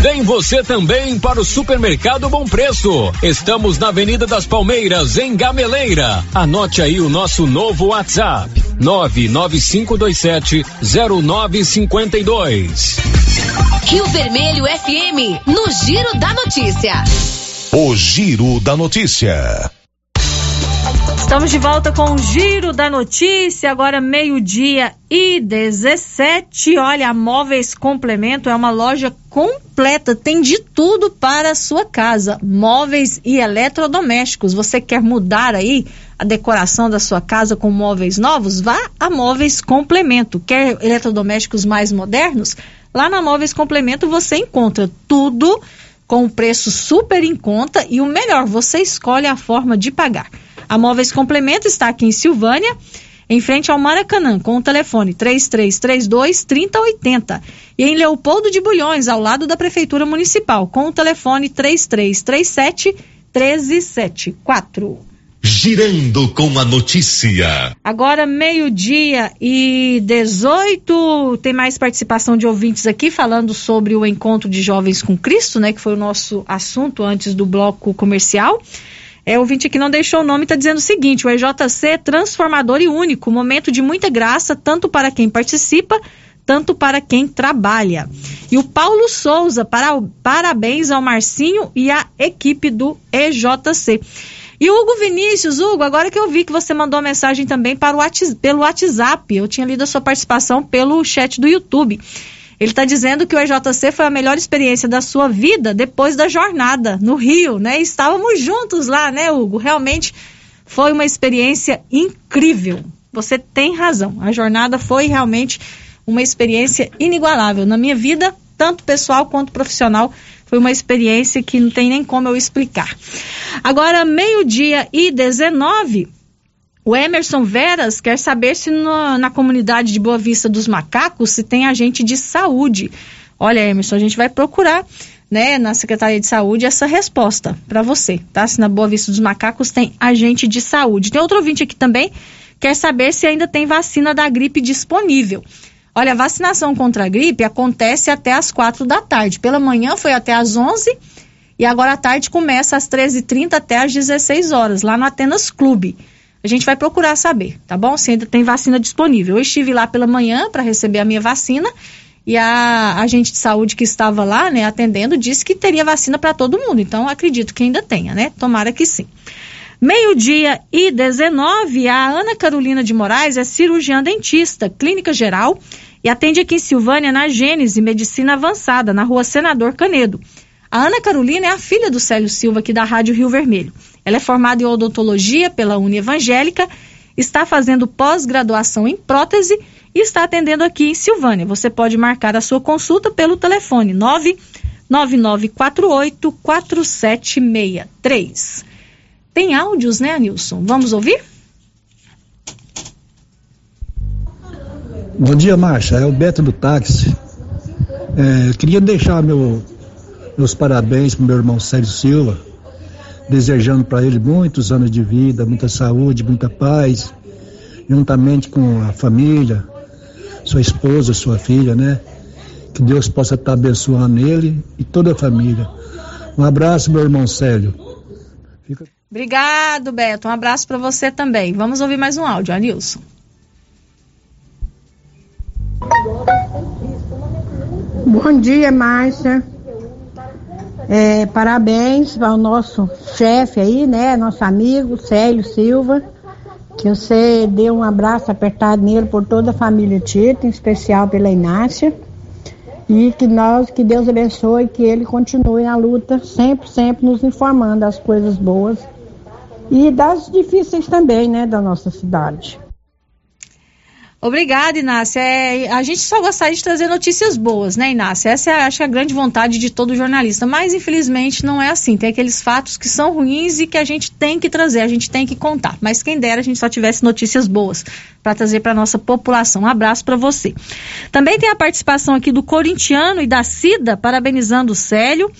Vem você também para o Supermercado Bom Preço. Estamos na Avenida das Palmeiras, em Gameleira. Anote aí o nosso novo WhatsApp: 99527 0952. Rio Vermelho FM, no Giro da Notícia. O Giro da Notícia. Estamos de volta com o Giro da Notícia, agora meio-dia e 17. Olha, a Móveis Complemento é uma loja completa, tem de tudo para a sua casa, móveis e eletrodomésticos. Você quer mudar aí a decoração da sua casa com móveis novos? Vá a Móveis Complemento. Quer eletrodomésticos mais modernos? Lá na Móveis Complemento você encontra tudo com preço super em conta e o melhor, você escolhe a forma de pagar. A Móveis Complemento está aqui em Silvânia, em frente ao Maracanã, com o telefone 3332 3080. E em Leopoldo de Bulhões, ao lado da Prefeitura Municipal, com o telefone 3337 1374. Girando com a notícia. Agora, meio-dia e 18, tem mais participação de ouvintes aqui falando sobre o encontro de jovens com Cristo, né? Que foi o nosso assunto antes do bloco comercial. É, ouvinte que não deixou o nome está dizendo o seguinte: o EJC é transformador e único, momento de muita graça, tanto para quem participa, tanto para quem trabalha. E o Paulo Souza, para, parabéns ao Marcinho e à equipe do EJC. E Hugo Vinícius, Hugo, agora que eu vi que você mandou mensagem também para o, pelo WhatsApp, eu tinha lido a sua participação pelo chat do YouTube. Ele está dizendo que o EJC foi a melhor experiência da sua vida depois da jornada no Rio, né? Estávamos juntos lá, né, Hugo? Realmente foi uma experiência incrível. Você tem razão. A jornada foi realmente uma experiência inigualável na minha vida, tanto pessoal quanto profissional. Foi uma experiência que não tem nem como eu explicar. Agora, meio-dia e 19, o Emerson Veras quer saber se no, na comunidade de Boa Vista dos Macacos se tem agente de saúde. Olha, Emerson, a gente vai procurar né, na Secretaria de Saúde essa resposta para você, tá? Se na Boa Vista dos Macacos tem agente de saúde. Tem outro ouvinte aqui também, quer saber se ainda tem vacina da gripe disponível. Olha, a vacinação contra a gripe acontece até às quatro da tarde. Pela manhã foi até às onze e agora à tarde começa às 13h30 até às 16 horas, lá no Atenas Clube. A gente vai procurar saber, tá bom? Se ainda tem vacina disponível. Eu estive lá pela manhã para receber a minha vacina e a agente de saúde que estava lá, né, atendendo, disse que teria vacina para todo mundo. Então, acredito que ainda tenha, né? Tomara que sim. Meio-dia e 19, a Ana Carolina de Moraes é cirurgiã dentista, clínica geral, e atende aqui em Silvânia na Gênese Medicina Avançada, na rua Senador Canedo. A Ana Carolina é a filha do Célio Silva, aqui da Rádio Rio Vermelho. Ela é formada em odontologia pela Uni Evangélica, está fazendo pós-graduação em prótese e está atendendo aqui em Silvânia. Você pode marcar a sua consulta pelo telefone 99948 4763. Tem áudios, né, Nilson? Vamos ouvir? Bom dia, Marcha. É o Beto do táxi. É, queria deixar meu, meus parabéns para meu irmão Sérgio Silva, desejando para ele muitos anos de vida, muita saúde, muita paz, juntamente com a família, sua esposa, sua filha, né? Que Deus possa estar abençoando ele e toda a família. Um abraço, meu irmão Célio. Fica... Obrigado, Beto. Um abraço para você também. Vamos ouvir mais um áudio, Anilson. Bom dia, Márcia. É, parabéns ao nosso chefe aí, né? Nosso amigo Célio Silva. Que você deu um abraço apertado nele por toda a família Tito, em especial pela Inácia. E que nós, que Deus abençoe, que ele continue na luta, sempre, sempre nos informando das coisas boas e das difíceis também, né, da nossa cidade. Obrigada, Inácia. É, a gente só gostaria de trazer notícias boas, né, Inácia? Essa é, acho, a grande vontade de todo jornalista. Mas, infelizmente, não é assim. Tem aqueles fatos que são ruins e que a gente tem que trazer, a gente tem que contar. Mas quem dera a gente só tivesse notícias boas para trazer para nossa população. Um abraço para você. Também tem a participação aqui do corintiano e da Cida, parabenizando o Célio.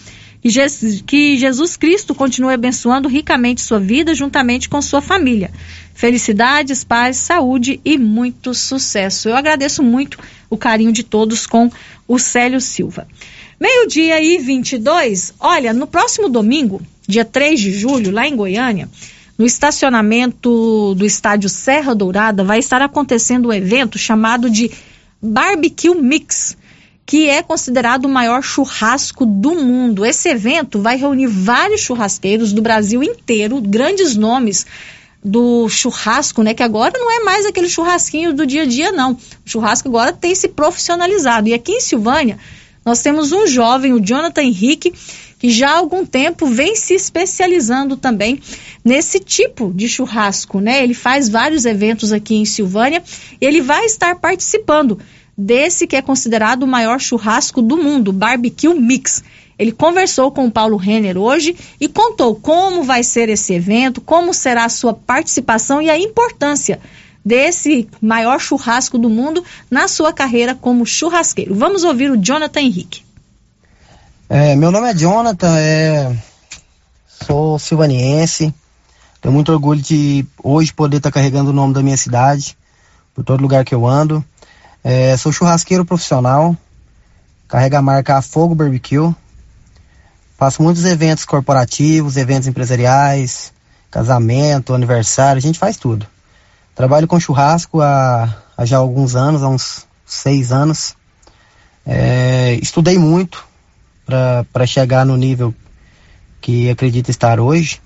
Que Jesus Cristo continue abençoando ricamente sua vida juntamente com sua família. Felicidades, paz, saúde e muito sucesso. Eu agradeço muito o carinho de todos com o Célio Silva. Meio-dia e 22. Olha, no próximo domingo, dia 3 de julho, lá em Goiânia, no estacionamento do estádio Serra Dourada, vai estar acontecendo um evento chamado de Barbecue Mix, que é considerado o maior churrasco do mundo. Esse evento vai reunir vários churrasqueiros do Brasil inteiro, grandes nomes do churrasco, né? Que agora não é mais aquele churrasquinho do dia a dia, não. O churrasco agora tem se profissionalizado. E aqui em Silvânia, nós temos um jovem, o Jonathan Henrique, que já há algum tempo vem se especializando também nesse tipo de churrasco, né? Ele faz vários eventos aqui em Silvânia e ele vai estar participando desse que é considerado o maior churrasco do mundo, Barbecue Mix. Ele conversou com o Paulo Renner hoje e contou como vai ser esse evento, como será a sua participação e a importância desse maior churrasco do mundo na sua carreira como churrasqueiro. Vamos ouvir o Jonathan Henrique. É, meu nome é Jonathan, é, sou silvaniense, tenho muito orgulho de hoje poder estar carregando o nome da minha cidade por todo lugar que eu ando. É, sou churrasqueiro profissional, carrego a marca Fogo Barbecue, Faço muitos eventos corporativos, eventos empresariais, casamento, aniversário, a gente faz tudo. Trabalho com churrasco há, há já alguns anos, há uns seis anos. É, estudei muito para chegar no nível que acredito estar hoje.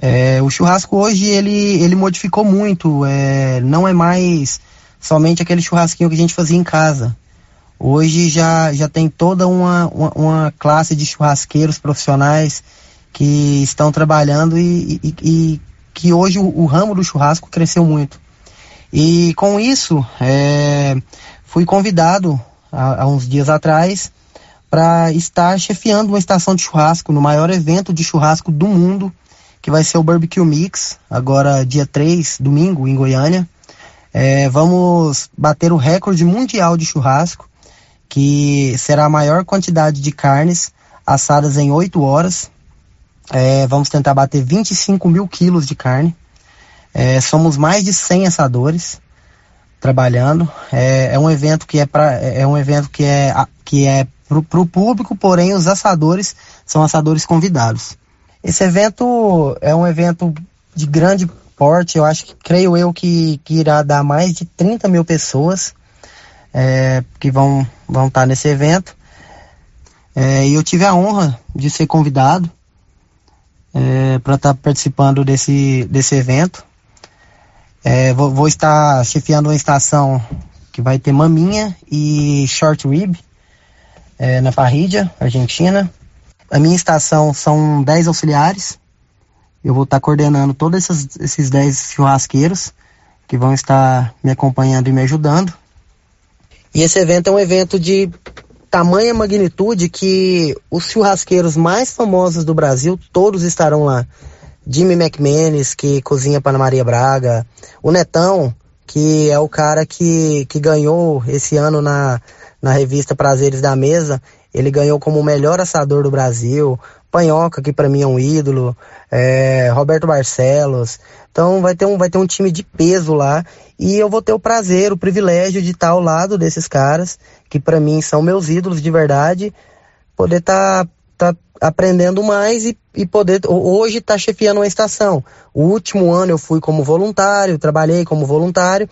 É, o churrasco hoje ele, ele modificou muito, é, não é mais somente aquele churrasquinho que a gente fazia em casa. Hoje já, já tem toda uma, uma, uma classe de churrasqueiros profissionais que estão trabalhando e, e, e que hoje o, o, ramo do churrasco cresceu muito. E com isso, é, fui convidado há, uns dias atrás para estar chefiando uma estação de churrasco no maior evento de churrasco do mundo, que vai ser o Barbecue Mix, agora dia 3, domingo, em Goiânia. É, vamos bater o recorde mundial de churrasco que será a maior quantidade de carnes assadas em 8 horas. É, vamos tentar bater 25 mil quilos de carne. É, somos mais de 100 assadores trabalhando. É, é um evento que é para é um evento que é que é para o público, porém os assadores são assadores convidados. Esse evento é um evento de grande porte, eu acho que creio eu que, que irá dar mais de 30 mil pessoas é, que vão vão estar nesse evento. É, e eu tive a honra de ser convidado é, para estar participando desse, desse evento. É, vou, vou, estar chefiando uma estação que vai ter maminha e short rib é, na Parrídia, Argentina. A minha estação são 10 auxiliares. Eu vou estar coordenando todos esses, esses 10 churrasqueiros que vão estar me acompanhando e me ajudando. E esse evento é um evento de tamanha magnitude que os churrasqueiros mais famosos do Brasil, todos estarão lá. Jimmy McManus, que cozinha para Maria Braga, o Netão, que é o cara que, que ganhou esse ano na, na revista Prazeres da Mesa, ele ganhou como o melhor assador do Brasil, Panhoca, que para mim é um ídolo, é, Roberto Barcelos. Então vai ter, um, vai ter um time de peso lá e eu vou ter o prazer, o privilégio de estar ao lado desses caras, que para mim são meus ídolos de verdade, poder estar tá, tá aprendendo mais e, e poder hoje estar tá chefiando uma estação. O último ano eu fui como voluntário, trabalhei como voluntário.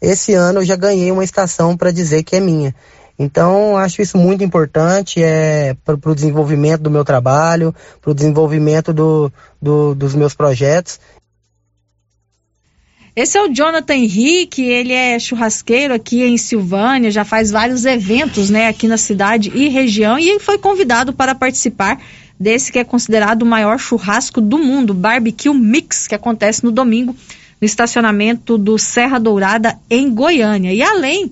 Esse ano eu já ganhei uma estação para dizer que é minha. Então, acho isso muito importante é, para o desenvolvimento do meu trabalho, para o desenvolvimento do, do, dos meus projetos. Esse é o Jonathan Henrique, ele é churrasqueiro aqui em Silvânia, já faz vários eventos né, aqui na cidade e região e foi convidado para participar desse que é considerado o maior churrasco do mundo, Barbecue Mix, que acontece no domingo no estacionamento do Serra Dourada em Goiânia. E além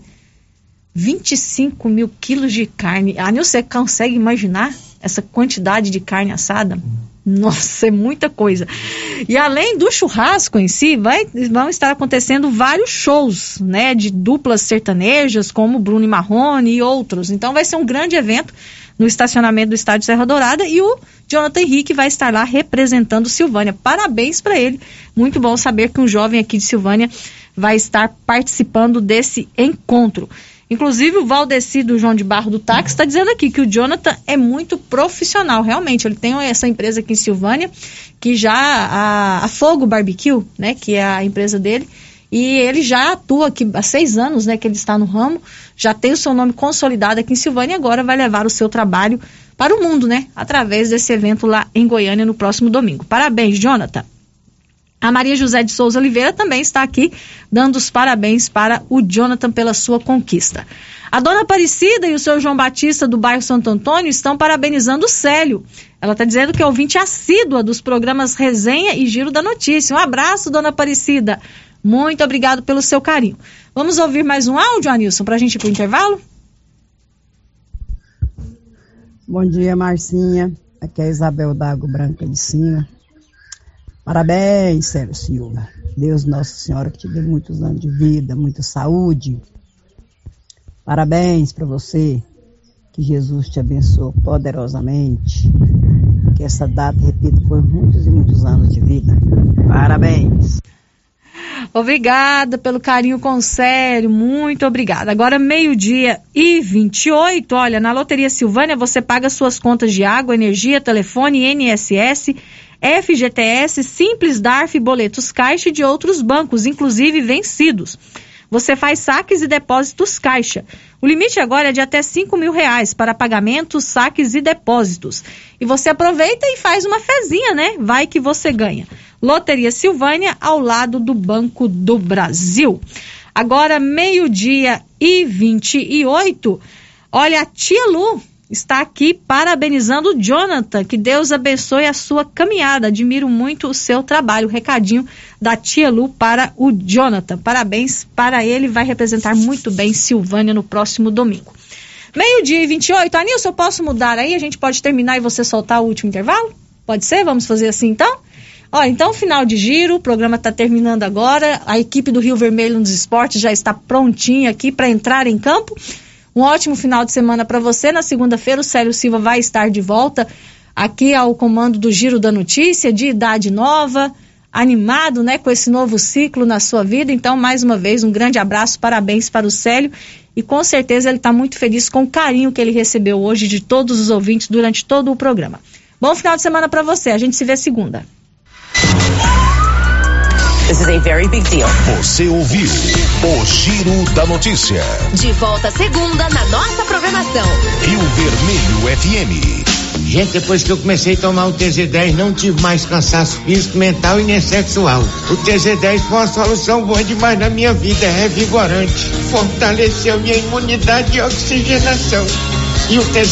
25 mil quilos de carne. Ah, você consegue imaginar essa quantidade de carne assada? Nossa, é muita coisa. E além do churrasco em si, vai, vão estar acontecendo vários shows, né, de duplas sertanejas, como Bruno e Marrone e outros. Então vai ser um grande evento no estacionamento do estádio Serra Dourada e o Jonathan Henrique vai estar lá representando Silvânia. Parabéns para ele. Muito bom saber que um jovem aqui de Silvânia vai estar participando desse encontro. Inclusive, o Valdeci do João de Barro do Táxi está dizendo aqui que o Jonathan é muito profissional, realmente. Ele tem essa empresa aqui em Silvânia, que já, a, a Fogo Barbecue, né, que é a empresa dele, e ele já atua aqui há seis anos, né, que ele está no ramo, já tem o seu nome consolidado aqui em Silvânia e agora vai levar o seu trabalho para o mundo, né, através desse evento lá em Goiânia no próximo domingo. Parabéns, Jonathan. A Maria José de Souza Oliveira também está aqui dando os parabéns para o Jonathan pela sua conquista. A dona Aparecida e o seu João Batista do bairro Santo Antônio estão parabenizando o Célio. Ela está dizendo que é ouvinte assídua dos programas Resenha e Giro da Notícia. Um abraço, dona Aparecida. Muito obrigado pelo seu carinho. Vamos ouvir mais um áudio, Anilson, para a gente ir para o intervalo? Bom dia, Marcinha. Aqui é a Isabel Dago Branca de Cima. Parabéns, Sérgio Silva. Deus Nossa Senhora que te dê muitos anos de vida, muita saúde. Parabéns para você. Que Jesus te abençoe poderosamente. Que essa data repita por muitos e muitos anos de vida. Parabéns. Obrigada pelo carinho com sério, muito obrigada. Agora, meio-dia e 28, olha, na Loteria Silvânia você paga suas contas de água, energia, telefone, NSS FGTS, Simples DARF, boletos Caixa e de outros bancos, inclusive vencidos. Você faz saques e depósitos Caixa. O limite agora é de até 5 mil reais para pagamentos, saques e depósitos. E você aproveita e faz uma fezinha, né? Vai que você ganha. Loteria Silvânia, ao lado do Banco do Brasil. Agora, meio-dia e 28. Olha, a tia Lu está aqui parabenizando o Jonathan. Que Deus abençoe a sua caminhada. Admiro muito o seu trabalho. Recadinho da tia Lu para o Jonathan. Parabéns para ele. Vai representar muito bem Silvânia no próximo domingo. Meio-dia e 28. Anilson, eu posso mudar aí? A gente pode terminar e você soltar o último intervalo? Pode ser? Vamos fazer assim então? Olha, então, final de giro, o programa está terminando agora. A equipe do Rio Vermelho nos esportes já está prontinha aqui para entrar em campo. Um ótimo final de semana para você. Na segunda-feira, o Célio Silva vai estar de volta aqui ao comando do Giro da Notícia, de idade nova, animado, né, com esse novo ciclo na sua vida. Então, mais uma vez, um grande abraço, parabéns para o Célio. E com certeza ele está muito feliz com o carinho que ele recebeu hoje de todos os ouvintes durante todo o programa. Bom final de semana para você. A gente se vê segunda. This is a very big deal. Você ouviu o Giro da Notícia. De volta segunda na nossa programação. Rio Vermelho FM. Gente, depois que eu comecei a tomar o TZ10, não tive mais cansaço físico, mental e nem sexual. O TZ10 foi uma solução boa demais na minha vida, é revigorante. Fortaleceu minha imunidade e oxigenação. E o TZ